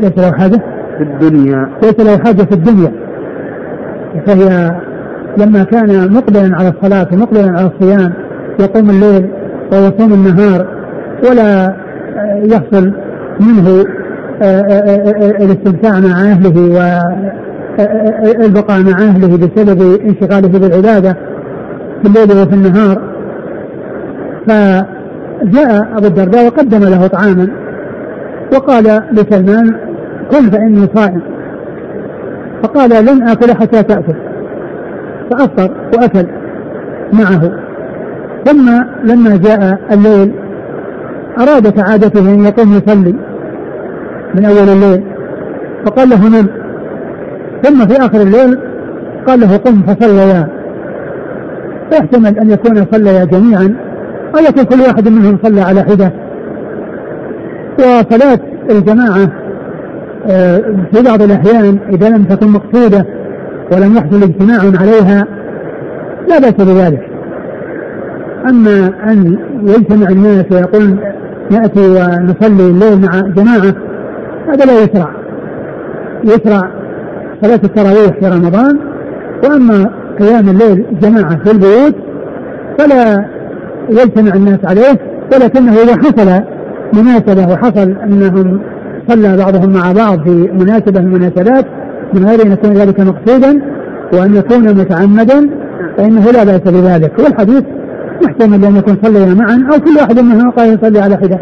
ليس له حاجة؟ في الدنيا. ليس له حاجة في الدنيا. فهي لما كان مقبلا على الصلاة ومقبلا على الصيام يقوم الليل ويصوم النهار ولا يحصل منه آه، آه، آه، الاستمتاع مع أهله والبقاء مع أهله بسبب انشغاله بالعبادة في الليل وفي النهار. فجاء أبو الدرداء وقدم له طعاما وقال لسلمان كل فإني صائم. فقال لن آكل حتى تأكل. فأفطر وأكل معه. ثم لما جاء الليل أراد كعادته أن يقوم يصلي من أول الليل فقال له نم. ثم في آخر الليل قال له قم فصليا. يحتمل أن يكون صليا جميعا أو يكون كل واحد منهم صلى على حدة. وصلاة الجماعة آه، في بعض الأحيان إذا لم تكن مقصودة ولم يحصل اجتماع عليها لا بأس بذلك. أما أن يجتمع الناس ويقول نأتي ونصلي الليل مع جماعة هذا لا يشرع يشرع صلاة التراويح في رمضان وأما قيام الليل جماعة في البيوت فلا يجتمع الناس عليه ولكنه إذا حصل مناسبة وحصل أنهم صلى بعضهم مع بعض في مناسبة من المناسبات من غير أن يكون ذلك مقصودا وأن يكون متعمدا فإنه لا بأس بذلك. والحديث محتمل أن يكون صليا معا أو كل واحد منهما قال يصلي على حدة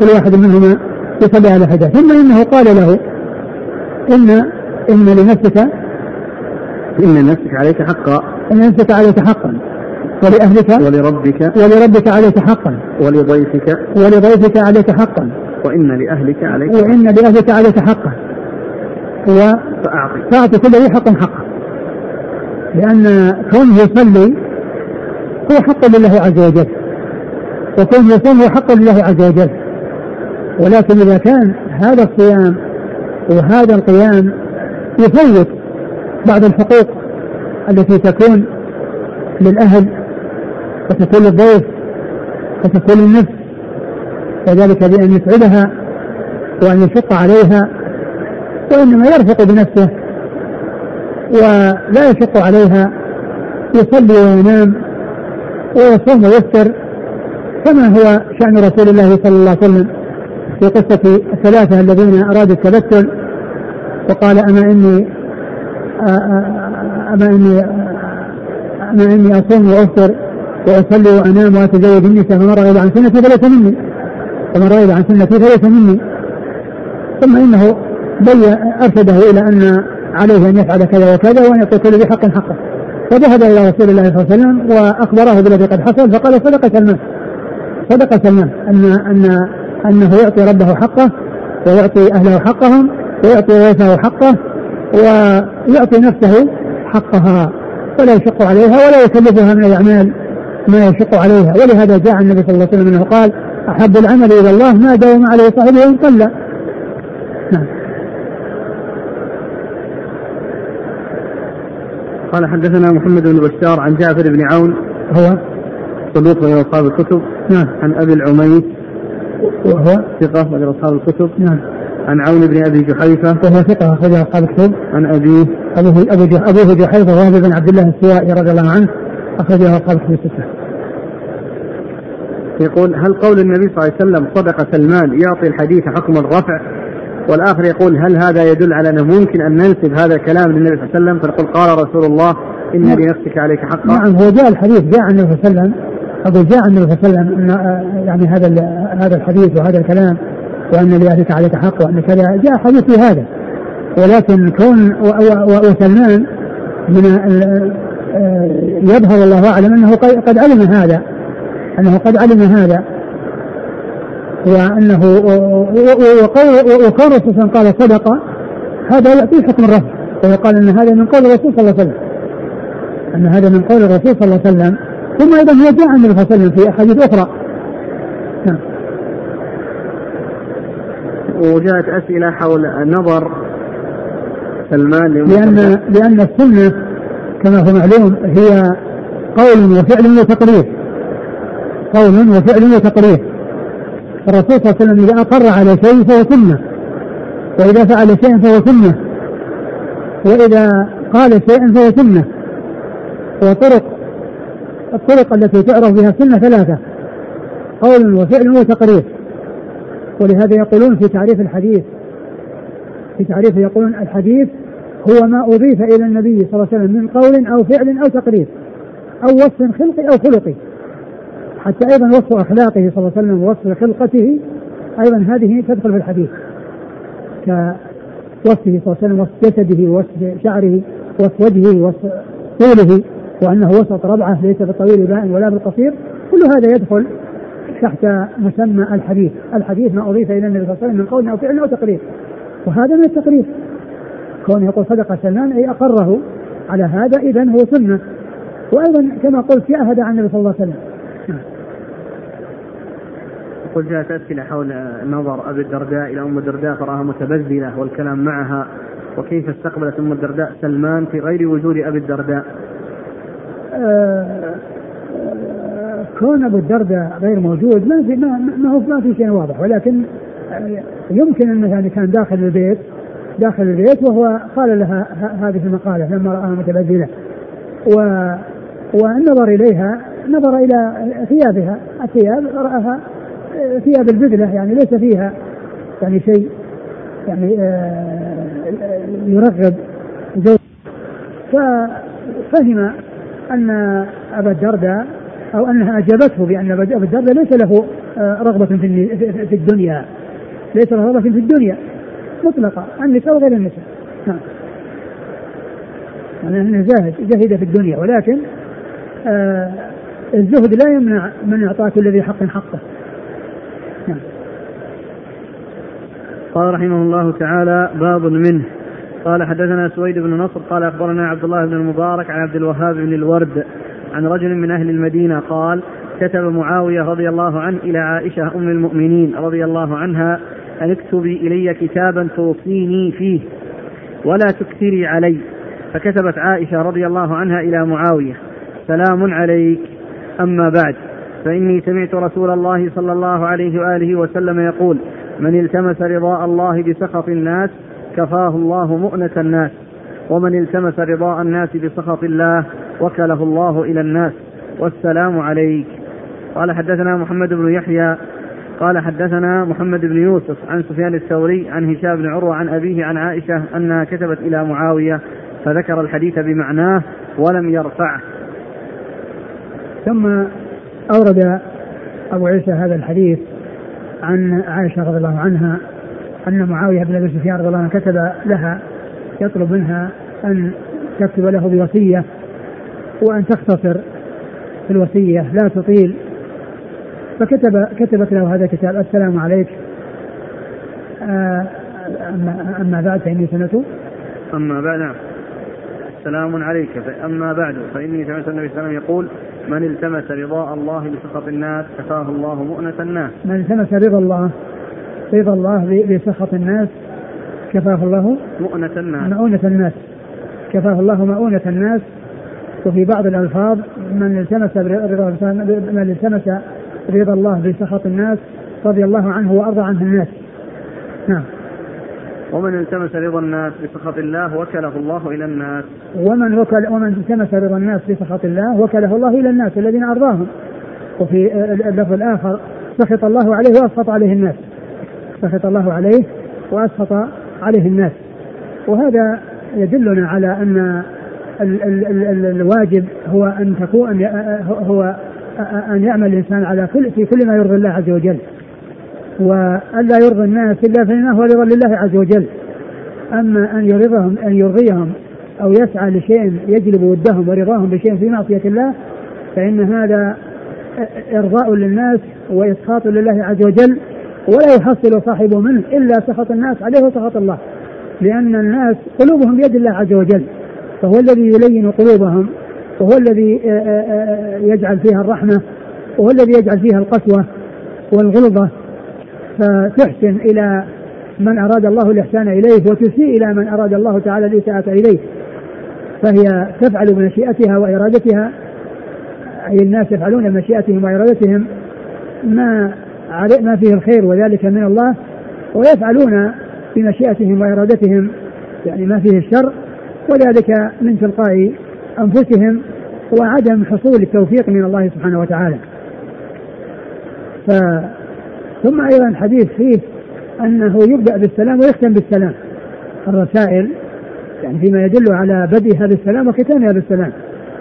كل واحد منهما يصلي على حدة. ثم إنه قال له إن إن لنفسك إن لنفسك عليك حقا. إن لنفسك عليك حقا. ولأهلك ولربك ولربك عليك حقا. ولضيفك ولضيفك عليك حقا. وإن لأهلك عليك وإن لأهلك عليك حقا. و فأعطي كل ذي حق حقه. لأن كونه يصلي هو حق لله عز وجل. وكونه يصوم هو حق لله عز وجل. ولكن إذا كان هذا الصيام وهذا القيام يفوت بعض الحقوق التي تكون للأهل وتكون للضيف وتكون للنفس. وذلك بأن يسعدها وأن يشق عليها وإنما يرفق بنفسه ولا يشق عليها يصلي وينام ويصوم ويفطر كما هو شأن رسول الله صلى الله عليه وسلم في قصة الثلاثة الذين أرادوا التبتل وقال أما إني أما إني أما إني أصوم وأفطر وأصلي وأنام وأتزوج النساء فمن رغب عن سنتي فليس مني ومن رغب عن سنتي فليس مني. ثم إنه بي أرشده إلى أن عليه أن يفعل كذا وكذا وأن يعطي كل ذي حق حقه. فذهب إلى رسول الله صلى الله عليه وسلم وأخبره بالذي قد حصل فقال صدق سلمان. صدق سلمان أن أن أنه يعطي ربه حقه ويعطي أهله حقهم ويعطي ضيفه حقه ويعطي نفسه حقها ولا يشق عليها ولا يكلفها من الأعمال ما يشق عليها. ولهذا جاء النبي صلى الله عليه وسلم أنه قال أحب العمل إلى الله ما داوم عليه صاحبه وإن قل نعم قال حدثنا محمد بن بشار عن جعفر بن عون. هو؟ صدوق من أصحاب الكتب. نعم. عن أبي العميس وهو؟ ثقة من أصحاب الكتب. نعم. عن عون بن أبي جحيفة. وهو ثقة أخرج أصحاب الكتب. عن أبيه أبوه أبوه أبوه جحيفة وهو بن عبد الله السوائي رضي الله عنه أخرجه أصحاب الكتب الستة. يقول هل قول النبي صلى الله عليه وسلم صدق سلمان يعطي الحديث حكم الرفع؟ والآخر يقول هل هذا يدل على أنه ممكن أن ننسب هذا الكلام للنبي صلى الله عليه وسلم؟ فنقول قال رسول الله إن نعم. لنفسك عليك حقا. نعم هو جاء الحديث جاء عن النبي صلى الله عليه وسلم أقول جاء عن النبي صلى الله عليه وسلم آه، يعني هذا هذا الحديث وهذا الكلام وأن لأهلك عليك حق وأن كذا جاء حديث في هذا. ولكن كون وسلمان من ال- آه، يظهر الله أعلم أنه قد قد علم هذا أنه قد علم هذا. وأنه وكون الرسول قال صدق هذا يعطيه حكم الرفع ويقال أن هذا من قول الرسول صلى الله عليه وسلم. أن هذا من قول الرسول صلى الله عليه وسلم. ثم أيضا هو جاء عن النبي صلى الله عليه وسلم في أحاديث أخرى. نعم. وجاءت أسئلة حول نظر سلمان لأن لأن السنة كما هو معلوم هي قول وفعل وتقرير. قول وفعل وتقرير. الرسول صلى الله عليه وسلم إذا أقر على شيء فهو سنة. وإذا فعل شيئا فهو سنة. وإذا قال شيئا فهو سنة. وطرق الطرق التي تعرف بها السنة ثلاثة. قول وفعل وتقرير. ولهذا يقولون في تعريف الحديث في تعريفه يقولون الحديث هو ما أضيف إلى النبي صلى الله عليه وسلم من قول أو فعل أو تقرير. أو وصف خلقي أو خلقي. حتى أيضا وصف أخلاقه صلى الله عليه وسلم ووصف خلقته أيضا هذه تدخل في الحديث. كوصفه صلى الله عليه وسلم وصف جسده ووصف شعره وصف وجهه وصف طوله وأنه وسط ربعة ليس بالطويل بائن ولا بالقصير. كل هذا يدخل تحت مسمى الحديث. الحديث ما أضيف إلى النبي صلى الله عليه وسلم من قول أو فعل أو تقرير. وهذا من التقرير. كون يقول صدق سلمان أي أقره على هذا إذا هو سنة. وأيضا كما قلت شاهد عن النبي صلى الله عليه وسلم. يقول جاءت أسئلة حول نظر أبي الدرداء إلى أم الدرداء فرآها متبذلة والكلام معها وكيف استقبلت أم الدرداء سلمان في غير وجود أبي الدرداء. آه، آه، كون أبو الدرداء غير موجود ما في ما, ما هو ما في شيء واضح ولكن آه، يمكن انه يعني كان داخل البيت داخل البيت وهو قال لها هذه المقالة لما رآها متبذلة. و والنظر إليها نظر إلى ثيابها الثياب رآها ثياب البذله يعني ليس فيها يعني شيء يعني آه، يرغب زوج. ففهم أن أبا الدرداء أو أنها أجابته بأن أبا الدرداء ليس له آه، رغبة في الدنيا. ليس له رغبة في الدنيا. مطلقة. النساء وغير النساء. نعم. يعني انه زاهد زهد في الدنيا ولكن آه الزهد لا يمنع من إعطاء كل ذي حق حقه. قال رحمه الله تعالى باب منه. قال حدثنا سويد بن نصر قال أخبرنا عبد الله بن المبارك عن عبد الوهاب بن الورد عن رجل من أهل المدينة قال كتب معاوية رضي الله عنه إلى عائشة أم المؤمنين رضي الله عنها أن اكتبي إلي كتابا توصيني فيه ولا تكثري علي. فكتبت عائشة رضي الله عنها إلى معاوية سلام عليك. أما بعد فإني سمعت رسول الله صلى الله عليه وآله وسلم يقول من التمس رضاء الله بسخط الناس كفاه الله مؤنة الناس ومن التمس رضاء الناس بسخط الله وكله الله إلى الناس والسلام عليك. قال حدثنا محمد بن يحيى قال حدثنا محمد بن يوسف عن سفيان الثوري عن هشام بن عروة عن أبيه عن عائشة أنها كتبت إلى معاوية فذكر الحديث بمعناه ولم يرفعه. ثم أورد أبو عيسى هذا الحديث عن عائشة رضي الله عنها أن معاوية بن أبي سفيان رضي الله عنه كتب لها يطلب منها أن تكتب له بوصية وأن تختصر في الوصية لا تطيل. فكتب كتبت له هذا الكتاب السلام عليك. آه، أما, بعد فإني سمعت. أما بعد نعم. سلام عليك. أما بعد فإني سمعت النبي صلى الله عليه وسلم يقول من التمس رضاء الله بسخط الناس كفاه الله مؤنة الناس. من التمس رضا الله رضا الله بسخط الناس كفاه الله مؤنة الناس. مؤونة الناس. كفاه الله مؤونة الناس. وفي بعض الألفاظ من التمس رضا من التمس رضا الله بسخط الناس رضي الله عنه وأرضى عنه الناس. نعم. ومن التمس رضا الناس بسخط الله وكله الله إلى الناس. ومن وكل ومن التمس رضا الناس بسخط الله وكله الله إلى الناس الذين أرضاهم. وفي اللفظ الآخر سخط الله عليه وأسخط عليه الناس. سخط الله عليه وأسخط عليه الناس. وهذا يدلنا على أن ال ال ال الواجب هو أن تكون هو أن يعمل الإنسان على كل في كل ما يرضي الله عز وجل. وألا يرضي الناس إلا فيما هو رضا لله عز وجل. أما أن يرضهم أن يرضيهم أو يسعى لشيء يجلب ودهم ورضاهم بشيء في معصية الله فإن هذا إرضاء للناس وإسخاط لله عز وجل ولا يحصل صاحبه منه إلا سخط الناس عليه وسخط الله. لأن الناس قلوبهم بيد الله عز وجل فهو الذي يلين قلوبهم وهو الذي يجعل فيها الرحمة وهو الذي يجعل فيها القسوة والغلظة فتحسن إلى من أراد الله الإحسان إليه وتسيء إلى من أراد الله تعالى الإساءة إليه. فهي تفعل بمشيئتها وإرادتها أي الناس يفعلون بمشيئتهم وإرادتهم ما ما فيه الخير وذلك من الله ويفعلون بمشيئتهم وإرادتهم يعني ما فيه الشر وذلك من تلقاء أنفسهم وعدم حصول التوفيق من الله سبحانه وتعالى. ف ثم أيضا حديث فيه أنه يبدأ بالسلام ويختم بالسلام. الرسائل يعني فيما يدل على بدئها بالسلام وختامها بالسلام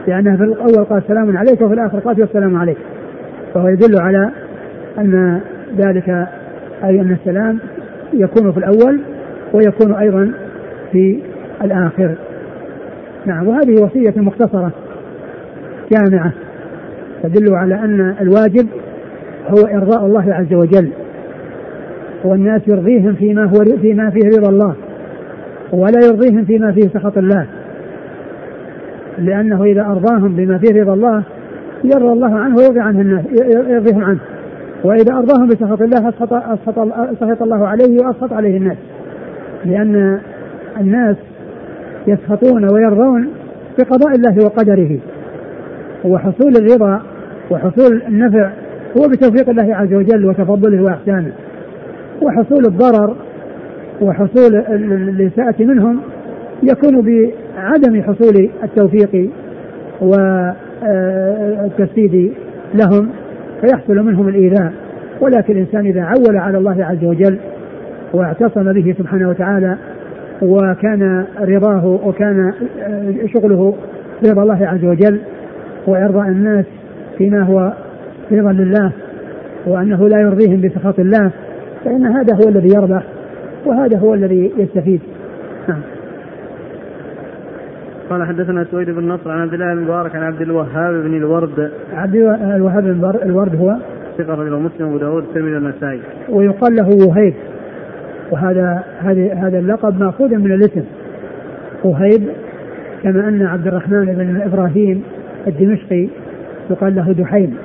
لانها في الأول قال سلام عليك وفي الآخر قال السلام عليك. فهو يدل على أن ذلك أي أن السلام يكون في الأول ويكون أيضا في الآخر. نعم وهذه وصية مختصرة جامعة تدل على أن الواجب هو إرضاء الله عز وجل. والناس يرضيهم فيما هو فيما فيه رضا الله ولا يرضيهم فيما فيه سخط الله. لأنه إذا أرضاهم بما فيه رضا الله يرضى الله عنه ويرضي عنه الناس يرضيهم عنه. وإذا أرضاهم بسخط الله أسخط, أسخط, سخط الله عليه وأسخط عليه الناس. لأن الناس يسخطون ويرضون بقضاء الله وقدره وحصول الرضا وحصول النفع هو بتوفيق الله عز وجل وتفضله وإحسانه. وحصول الضرر وحصول الإساءة منهم يكون بعدم حصول التوفيق والتسديد لهم فيحصل منهم الإيذاء. ولكن الإنسان إذا عول على الله عز وجل واعتصم به سبحانه وتعالى وكان رضاه وكان شغله رضا الله عز وجل وإرضاء الناس فيما هو رضا لله وأنه لا يرضيهم بسخط الله فإن هذا هو الذي يربح وهذا هو الذي يستفيد. نعم. قال حدثنا سويد بن نصر عن عبد الله بن مبارك عن عبد الوهاب بن الورد. عبد الوهاب بن الورد هو؟ ثقة رجل مسلم وابو داود الترمذي والنسائي. ويقال له وهيب. وهذا هذه هذا اللقب مأخوذ من الاسم. وهيب كما أن عبد الرحمن بن إبراهيم الدمشقي يقال له دحيم.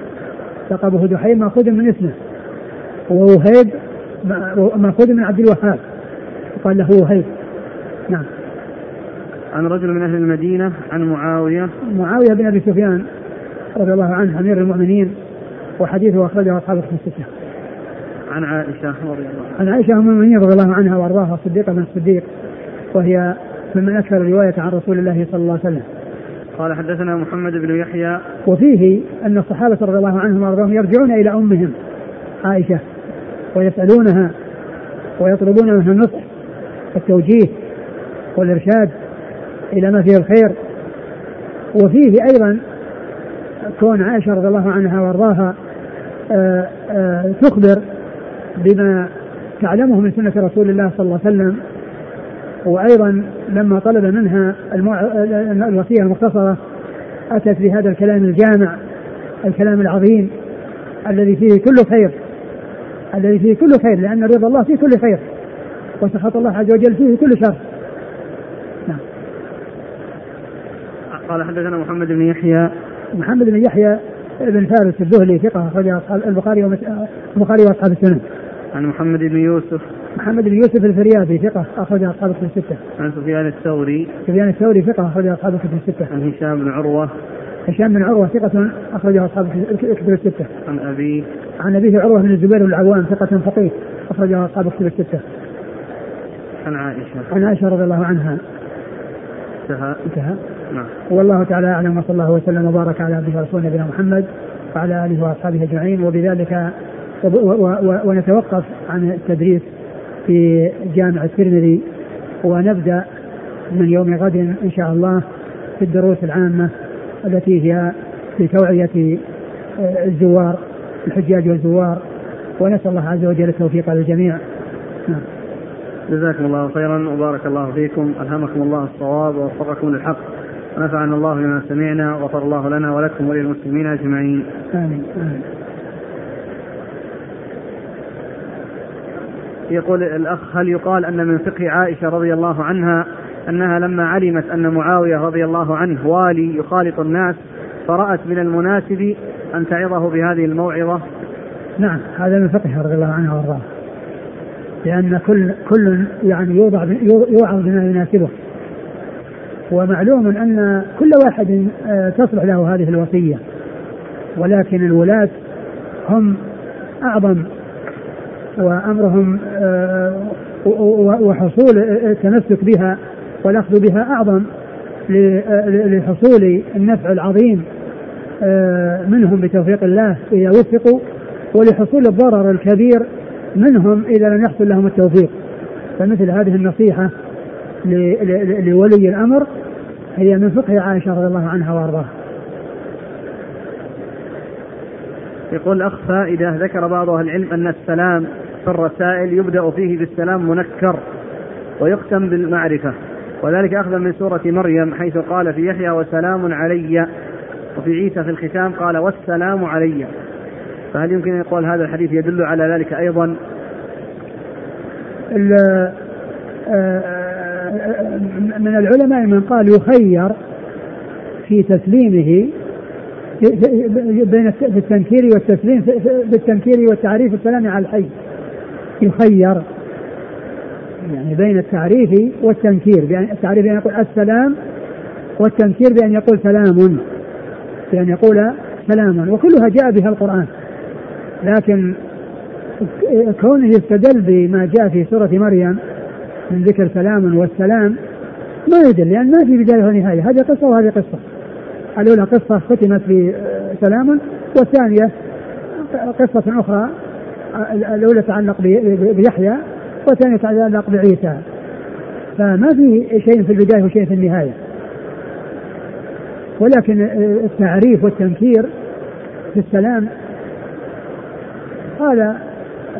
لقبه دحيم مأخوذ من اسمه. ووهيب مأخوذ من عبد الوهاب. يقال له وهيب. نعم. عن رجل من أهل المدينة عن معاوية. معاوية بن أبي سفيان رضي الله عنه أمير المؤمنين وحديثه أخرجه أصحاب الستة. عن عائشة رضي الله عنها. عن عائشة أم المؤمنين رضي الله عنها وأرضاها الصديقة بن الصديق وهي ممن أكثر رواية عن رسول الله صلى الله عليه وسلم. قال حدثنا محمد بن يحيى. وفيه أن الصحابة رضي الله عنهم وأرضاهم يرجعون إلى أمهم عائشة ويسألونها ويطلبون منها النصح والتوجيه والإرشاد إلى ما فيه الخير. وفيه أيضا كون عائشة رضي الله عنها وأرضاها آه، آه، تخبر بما تعلمه من سنة رسول الله صلى الله عليه وسلم. وأيضا لما طلب منها. الوصية المختصرة أتت بهذا الكلام الجامع الكلام العظيم الذي فيه كل خير الذي فيه كل خير لأن رضا الله فيه كل خير وسخط الله عز وجل فيه كل شر نعم قال حدثنا محمد بن يحيى محمد بن يحيى بن فارس الذهلي ثقة أخرج البخاري البخاري وأصحاب السنن. عن محمد بن يوسف محمد بن يوسف الفريابي ثقة أخرج أصحاب الكتب الستة. عن سفيان الثوري. سفيان الثوري ثقة أخرج أصحاب الكتب الستة. عن هشام بن عروة. هشام بن عروة ثقة أخرجه أصحاب الكتب الستة. عن أبيه عن أبيه عروة بن الزبير العوام ثقة فقيه أخرجه أصحاب الكتب الستة. عن عائشة. عن عائشة رضي الله عنها. انتهى. انتهى. نعم. والله تعالى أعلم وصلى الله وسلم وبارك على عبده ورسوله نبينا محمد وعلى آله وأصحابه أجمعين. وبذلك ونتوقف عن التدريس. في جامع الترمذي ونبدأ من يوم غد إن شاء الله في الدروس العامة التي هي في توعية الزوار الحجاج والزوار. ونسأل الله عز وجل التوفيق للجميع نعم. جزاكم الله خيرا وبارك الله فيكم. ألهمكم الله الصواب ووفقكم للحق. ونفعنا الله بما سمعنا وغفر الله لنا ولكم وللمسلمين أجمعين. آمين آمين. يقول الأخ هل يقال أن من فقه عائشة رضي الله عنها أنها لما علمت أن معاوية رضي الله عنه والي يخالط الناس فرأت من المناسب أن تعظه بهذه الموعظة؟ نعم هذا من فقه رضي الله عنها وأرضاه. لأن كل كل يعني يوضع يوعظ بما يناسبه. ومعلوم أن كل واحد آه، تصلح له هذه الوصية. ولكن الولاة هم أعظم وأمرهم آه، وحصول التمسك بها والأخذ بها أعظم لحصول النفع العظيم آه، منهم بتوفيق الله إذا وفقوا ولحصول الضرر الكبير منهم إذا لم يحصل لهم التوفيق. فمثل هذه النصيحة لولي الأمر هي من فقه عائشة رضي الله عنها وأرضاها. يقول الأخ فائدة ذكر بعض أهل العلم أن السلام في الرسائل يبدأ فيه بالسلام منكر ويختم بالمعرفة. وذلك أخذا من سورة مريم حيث قال في يحيى وسلام علي. وفي عيسى في الختام قال والسلام علي. فهل يمكن أن يقول هذا الحديث يدل على ذلك أيضا؟ من العلماء من قال يخير في تسليمه بين التنكير والتسليم بالتنكير والتعريف السلام على الحي. يخير يعني بين التعريف والتنكير بأن التعريف بأن يقول السلام والتنكير بأن يقول سلام بأن يقول سلاما وكلها جاء بها القرآن. لكن كونه يستدل بما جاء في سورة مريم من ذكر سلام والسلام ما يدل لأن ما في بداية ونهاية هذه قصة وهذه قصة. الأولى قصة ختمت بسلام والثانية قصة أخرى الأولى تتعلق بيحيى والثانية تتعلق بعيسى. فما في شيء في البداية وشيء في النهاية. ولكن التعريف والتنكير في السلام قال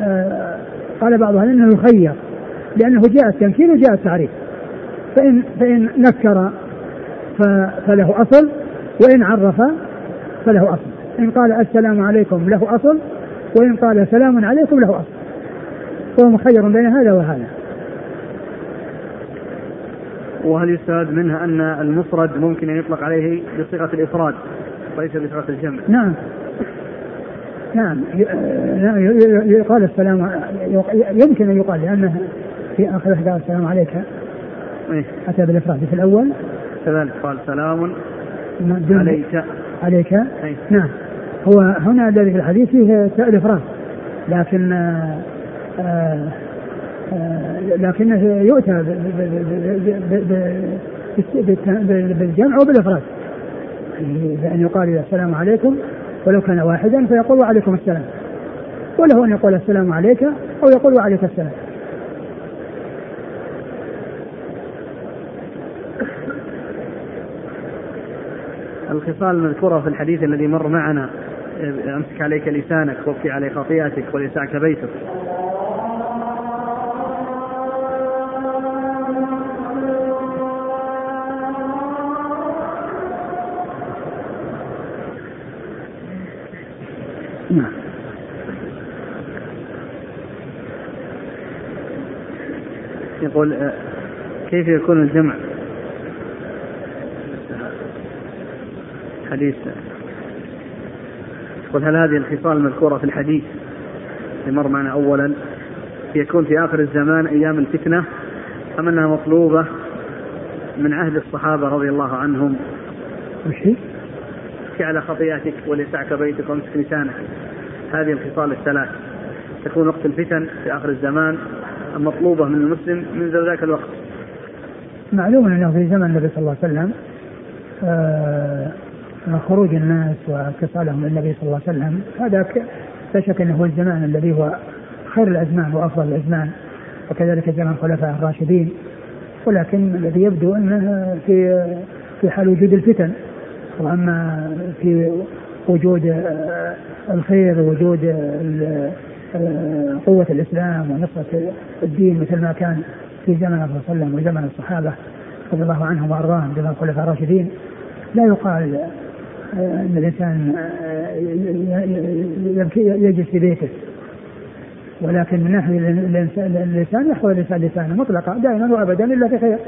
آه قال بعض أهل إنه يخير لأنه جاء التنكير وجاء التعريف. فإن فإن نكر فله أصل وإن عرف فله أصل. إن قال السلام عليكم له أصل وإن قال سلام عليكم له أصل. وهو مخير بين هذا وهذا. وهل يستفاد منها أن المفرد ممكن أن يطلق عليه بصيغة الإفراد وليس بصيغة الجمع؟ نعم. نعم. يقال السلام يمكن أن يقال لأنه في آخر قال السلام عليك. إيه؟ أتى بالإفراد. في الأول. كذلك قال سلام عليك. عليك. أي. نعم. هو هنا الذي في الحديث فيه الإفراد لكن آه آه لكنه يؤتى بالجمع وبالافراد يعني بأن يقال السلام عليكم ولو كان واحدا فيقول وعليكم السلام. وله أن يقول السلام عليك أو يقول وعليك السلام. الخصال المذكورة في الحديث الذي مر معنا. أمسك عليك لسانك وابكي عليك خطيئتك وليسعك بيتك. نعم. يقول آه، كيف يكون الجمع؟ حديث. يقول هل هذه الخصال المذكورة في الحديث؟ اللي مر معنا أولا. يكون في آخر الزمان أيام الفتنة أم أنها مطلوبة من عهد الصحابة رضي الله عنهم؟ وش هي؟ على خطيئتك وليسعك بيتك وامسك لسانك هذه الخصال الثلاث. تكون وقت الفتن في آخر الزمان المطلوبة من المسلم منذ ذاك الوقت. معلوم أنه في زمن النبي صلى الله عليه وسلم آه خروج الناس واتصالهم بالنبي صلى الله عليه وسلم هذا لا شك إنه هو الزمان الذي هو خير الأزمان وأفضل الأزمان وكذلك زمن الخلفاء الراشدين ولكن الذي يبدو أنه في في حال وجود الفتن وأما في وجود الخير ووجود آه، قوة الإسلام ونصرة الدين مثل ما كان في زمن الرسول صلى الله عليه وسلم وزمن الصحابة رضي الله عنهم وأرضاهم زمن الخلفاء الراشدين لا يقال أن الإنسان يجلس في بيته. ولكن من ناحية اللسان يحفظ الإنسان لسانه مطلقا دائما وأبدا إلا في خير.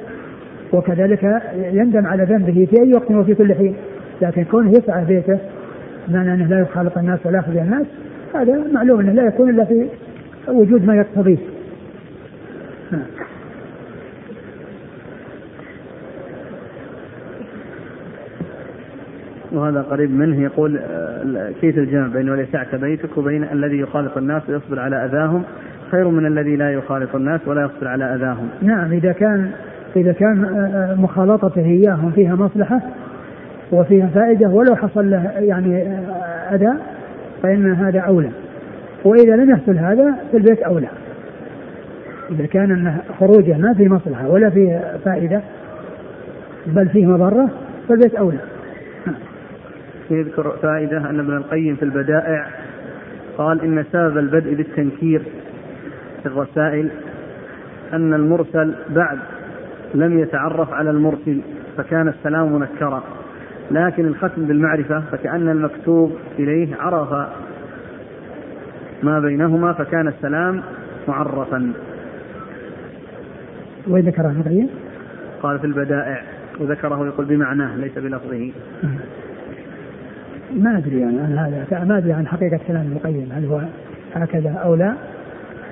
وكذلك يندم على ذنبه في أي وقت وفي كل حين. لكن كونه يسعى بيته بمعنى أنه لا يخالط الناس ولا ياخذ الناس هذا معلوم أنه لا يكون إلا في وجود ما يقتضيه. وهذا قريب منه يقول آه، كيف الجمع بين وليسعك بيتك وبين الذي يخالط الناس ويصبر على أذاهم؟ خير من الذي لا يخالط الناس ولا يصبر على أذاهم. نعم إذا كان إذا كان آه، آه، مخالطته إياهم فيها مصلحة وفيها فائدة ولو حصل له يعني أذى فإن هذا أولى. وإذا لم يحصل هذا فالبيت أولى. إذا كان خروجه ما فيه مصلحة ولا فيه فائدة بل فيه مضرة فالبيت أولى. يذكر فائدة أن ابن القيم في البدائع قال إن سبب البدء بالتنكير في الرسائل أن المرسل بعد لم يتعرف على المرسل فكان السلام منكرا. لكن الختم بالمعرفة فكأن المكتوب إليه عرف ما بينهما فكان السلام معرفا. وين ذكره قال في البدائع وذكره يقول بمعناه ليس بلفظه. ما أدري يعني عن هذا ما أدري عن حقيقة كلام ابن القيم هل هو هكذا أو لا.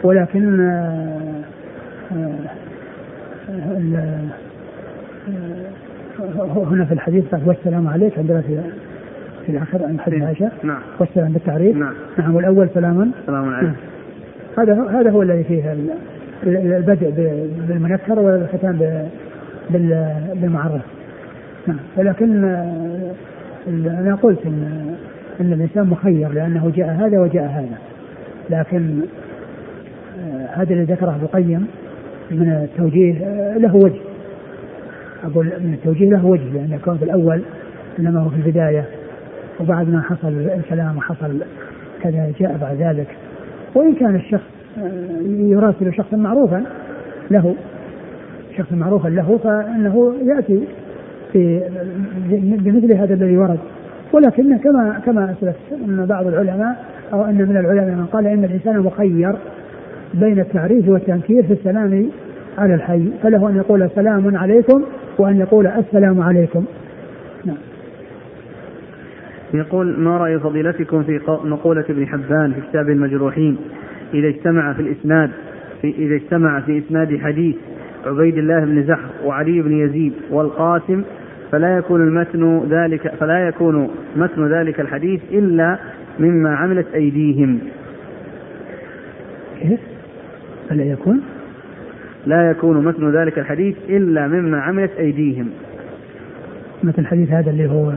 ولكن آه، آه، هنا في الحديث قال والسلام عليك عندنا في في الآخر عن حديث عائشة. نعم. والسلام بالتعريف. نعم. نعم والأول سلاما سلام عليك. نعم. هذا هذا هو الذي فيه البدء بالمنكر والختام بالمعرف نعم. ولكن أنا قلت ان إن الإنسان مخير لأنه جاء هذا وجاء هذا. لكن آه، هذا اللي ذكره ابن القيم من التوجيه آه، له وجه. أقول من التوجيه له وجه لأن يكون في الأول إنما هو في البداية وبعد ما حصل الكلام وحصل كذا جاء بعد ذلك. وإن كان الشخص آه، يراسل شخصا معروفا له شخص معروفا له فإنه يأتي في بمثل هذا الذي ورد. ولكن كما كما اسلفت أن بعض العلماء أو أن من العلماء من قال إن الإنسان مخير بين التعريف والتنكير في السلام على الحي فله أن يقول سلام عليكم وأن يقول السلام عليكم. نعم. يقول ما رأي فضيلتكم في مقولة ابن حبان في كتاب المجروحين إذا اجتمع في الإسناد في إذا اجتمع في إسناد حديث عبيد الله بن زحر وعلي بن يزيد والقاسم فلا يكون المتن ذلك فلا يكون متن ذلك الحديث إلا مما عملت أيديهم. كيف؟ فلا يكون؟ لا يكون متن ذلك الحديث إلا مما عملت أيديهم. مثل الحديث هذا اللي هو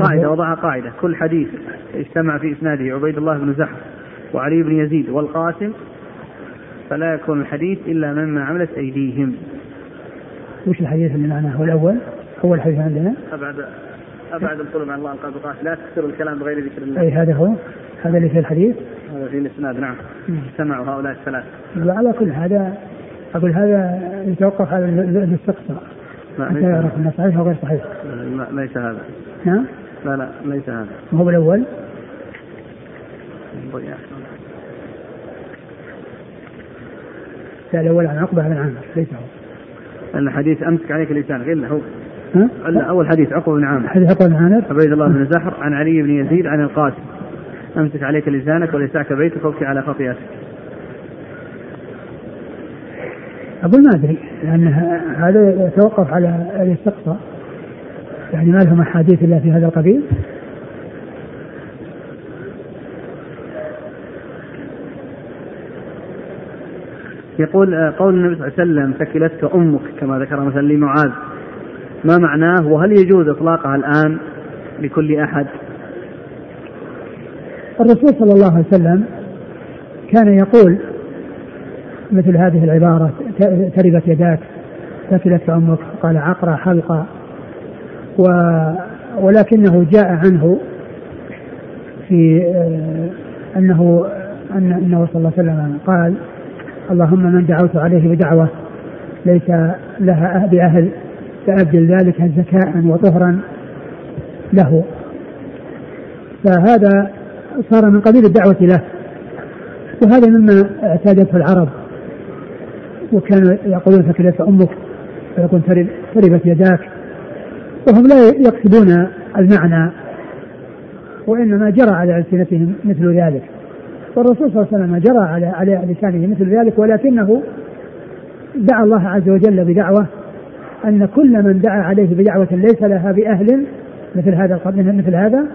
قاعدة وضعها قاعدة كل حديث اجتمع في إسناده عبيد الله بن زحر وعلي بن يزيد والقاسم فلا يكون الحديث إلا مما عملت أيديهم وش الحديث اللي معناه الأول أول حديث عندنا. أبعد أبعد القلوب عن الله القلب لا تكثر الكلام بغير ذكر الله. أي هذا هو. هذا اللي في الحديث. هذا في الإسناد نعم. اجتمعوا هؤلاء الثلاث. على كل هذا أقول هذا يتوقف على الاستقصاء. حتى يعرف أنه صحيح أو غير صحيح. لا ليس هذا. نعم لا لا ليس هذا. هو الأول؟ الأول عن عقبة بن عامر ليس هو. أن حديث أمسك عليك لسانك إلا هو أول حديث عقبة بن عامر. حديث عقبة بن عامر. عبيد الله بن زهر عن علي بن يزيد عن القاسم. أمسك عليك لسانك وليسعك بيتك وابكي على خطيئتك. أقول ما أدري لأن هذا يتوقف على الاستقصاء. يعني ما لهم أحاديث إلا في هذا القبيل. يقول آه، قول النبي صلى الله عليه وسلم ثكلتك أمك كما ذكر مثلا لمعاذ. ما معناه وهل يجوز إطلاقها الآن لكل أحد؟ الرسول صلى الله عليه وسلم كان يقول مثل هذه العبارة تربت يداك ثكلتك أمك. قال عقرة حلقة و ولكنه جاء عنه في آه، أنه أن أنه صلى الله عليه وسلم قال اللهم من دعوت عليه بدعوة ليس لها بأهل. فأبدل ذلك زكاء وطهرا له. فهذا صار من قبيل الدعوة له. وهذا مما اعتادته العرب. وكانوا يقولون ثكلت أمك ويقول تربت يداك. وهم لا يقصدون المعنى وإنما جرى على ألسنتهم مثل ذلك. والرسول صلى الله عليه وسلم جرى على على لسانه مثل ذلك ولكنه دعا الله عز وجل بدعوة. أن كل من دعا عليه بدعوة ليس لها بأهل مثل هذا مثل هذا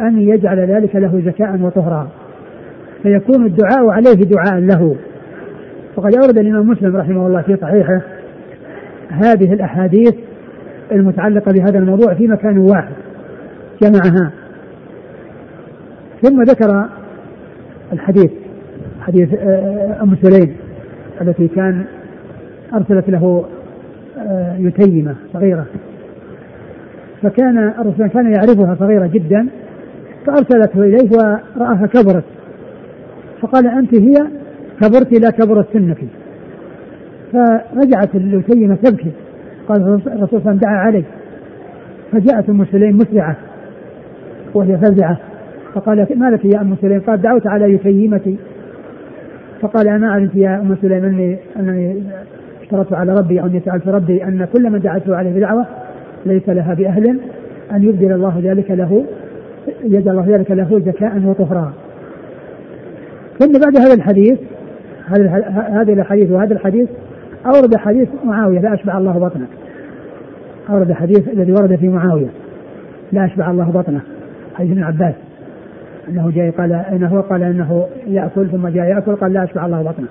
أن يجعل ذلك له زكاء وطهرا. فيكون الدعاء عليه دعاء له. وقد أورد الإمام مسلم رحمه الله في صحيحه هذه الأحاديث المتعلقة بهذا الموضوع في مكان واحد جمعها. ثم ذكر الحديث حديث آه، أم سليم التي كان أرسلت له يتيمة صغيرة. فكان الرسول كان يعرفها صغيرة جدا فأرسلته إليه ورآها كبرت. فقال أنت هي؟ كبرت لا كبرت سنك. فرجعت اليتيمة تبكي. قال الرسول صلى الله عليه وسلم دعا علي فجاءت أم سليم مسرعة وهي فزعة. فقال ما لك يا أم سليم؟ قال دعوت على يتيمتي. فقال اما علمت يا أم سليم اني أنني اشترطت على ربي أني سألت ربي أن كل من دعته عليه بدعوة ليس لها بأهل أن يبدل الله ذلك له يجعل الله ذلك له زكاء وطهرا. ثم بعد هذا الحديث هذه الحديث وهذا الحديث أورد حديث معاوية لا أشبع الله بطنك أورد حديث الذي ورد في معاوية لا أشبع الله بطنه حديث ابن عباس. أنه جاء قال أنه قال أنه يأكل ثم جاء يأكل قال لا أشبع الله بطنه.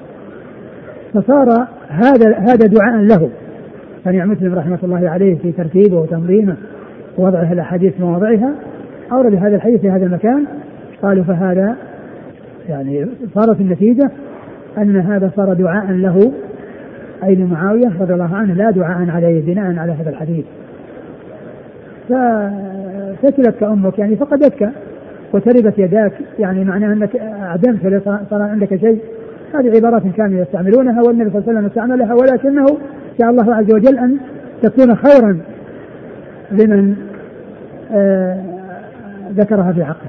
فصار هذا هذا دعاء له. صنيع مسلم رحمة الله عليه في ترتيبه وتنظيمه ووضعه الأحاديث في مواضعها. أورد هذا الحديث في هذا المكان. قالوا فهذا يعني صارت النتيجة أن هذا صار دعاء له. أي لمعاوية رضي الله عنه لا دعاء عليه بناء على هذا الحديث. فثكلتك أمك يعني فقدتك وتربت يداك يعني معناه أنك أعدمت صار عندك شيء. هذه عبارات كانوا يستعملونها والنبي صلى الله عليه وسلم استعملها ولكنه شاء الله عز وجل أن تكون خيرا لمن آه ذكرها في حقه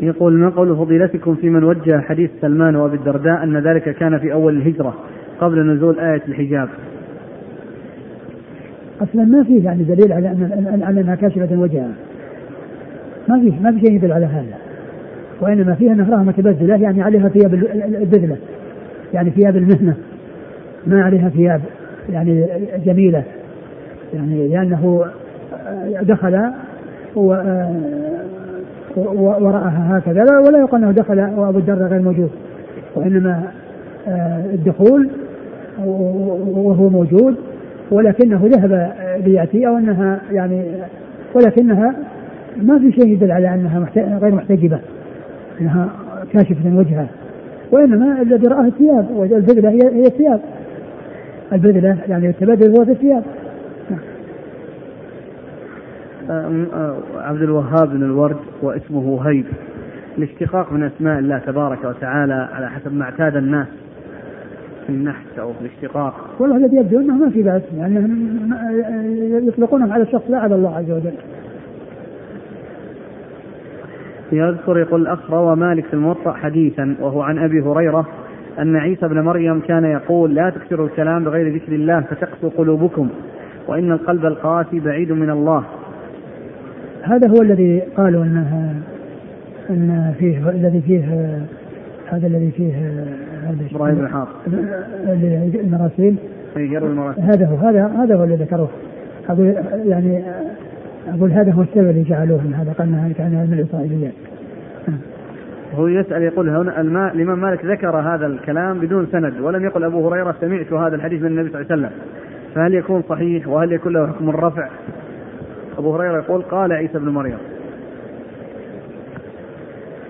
يقول ما قول فضيلتكم في من وجه حديث سلمان وأبي الدرداء أن ذلك كان في أول الهجرة قبل نزول آية الحجاب. أصلا ما فيه يعني دليل على أن على أنها كاشفة وجهها. ما في ما في شيء يدل على هذا. وإنما فيها أنها امراه متبذله يعني عليها ثياب البذلة. يعني ثياب المهنة. ما عليها ثياب يعني جميلة. يعني لأنه دخل ورآها هكذا ولا يقال أنه دخل وأبو الدرداء غير موجود وإنما آه، الدخول وهو موجود ولكنه ذهب ليأتي أو أنها يعني ولكنها ما في شيء يدل على أنها غير محتجبه انها كاشفة وجهها وإنما الذي رآه الثياب والبذله هي هي الثياب. البذله يعني التبدل هو في الثياب عبد الوهاب بن الورد واسمه هيب. الاشتقاق من أسماء الله تبارك وتعالى على حسب ما اعتاد الناس في النحت أو في الاشتقاق. والله الذي يبدو أنه ما في بأس. يعني يطلقونهم على الشخص لا على الله عز وجل. يذكر يقول الأخ روى مالك في الموطأ حديثا وهو عن أبي هريرة أن عيسى بن مريم كان يقول لا تكثروا الكلام بغير ذكر الله فتقسو قلوبكم وإن القلب القاسي بعيد من الله. هذا هو الذي قالوا انها أن فيه الذي فيه هذا الذي فيه هذا إبراهيم بن حافظ المراسيل. هذا هو هذا هذا هو الذي ذكروه. يعني أقول هذا هو السبب اللي جعلوه من هذا قالنا كان من الاسرائيليات هو يسأل يقول هنا الماء الإمام مالك ذكر هذا الكلام بدون سند ولم يقل أبو هريرة سمعت هذا الحديث من النبي صلى الله عليه وسلم. فهل يكون صحيح وهل يكون له حكم الرفع؟ أبو هريرة يقول قال عيسى بن مريم.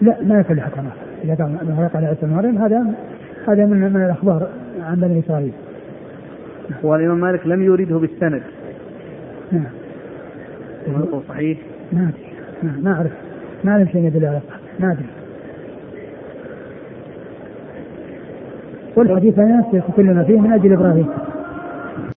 لا ما يكون حكم إذا كان أبو هريرة قال عيسى بن مريم هذا هذا من من الأخبار عن بني إسرائيل. والإمام مالك لم يريده بالسند. نعم. يقول صحيح؟ ما أدري. ما أعرف. ما أعرف شيء يدل على ما أدري. والحديث ينسخ كل ما فيه من أجل إبراهيم.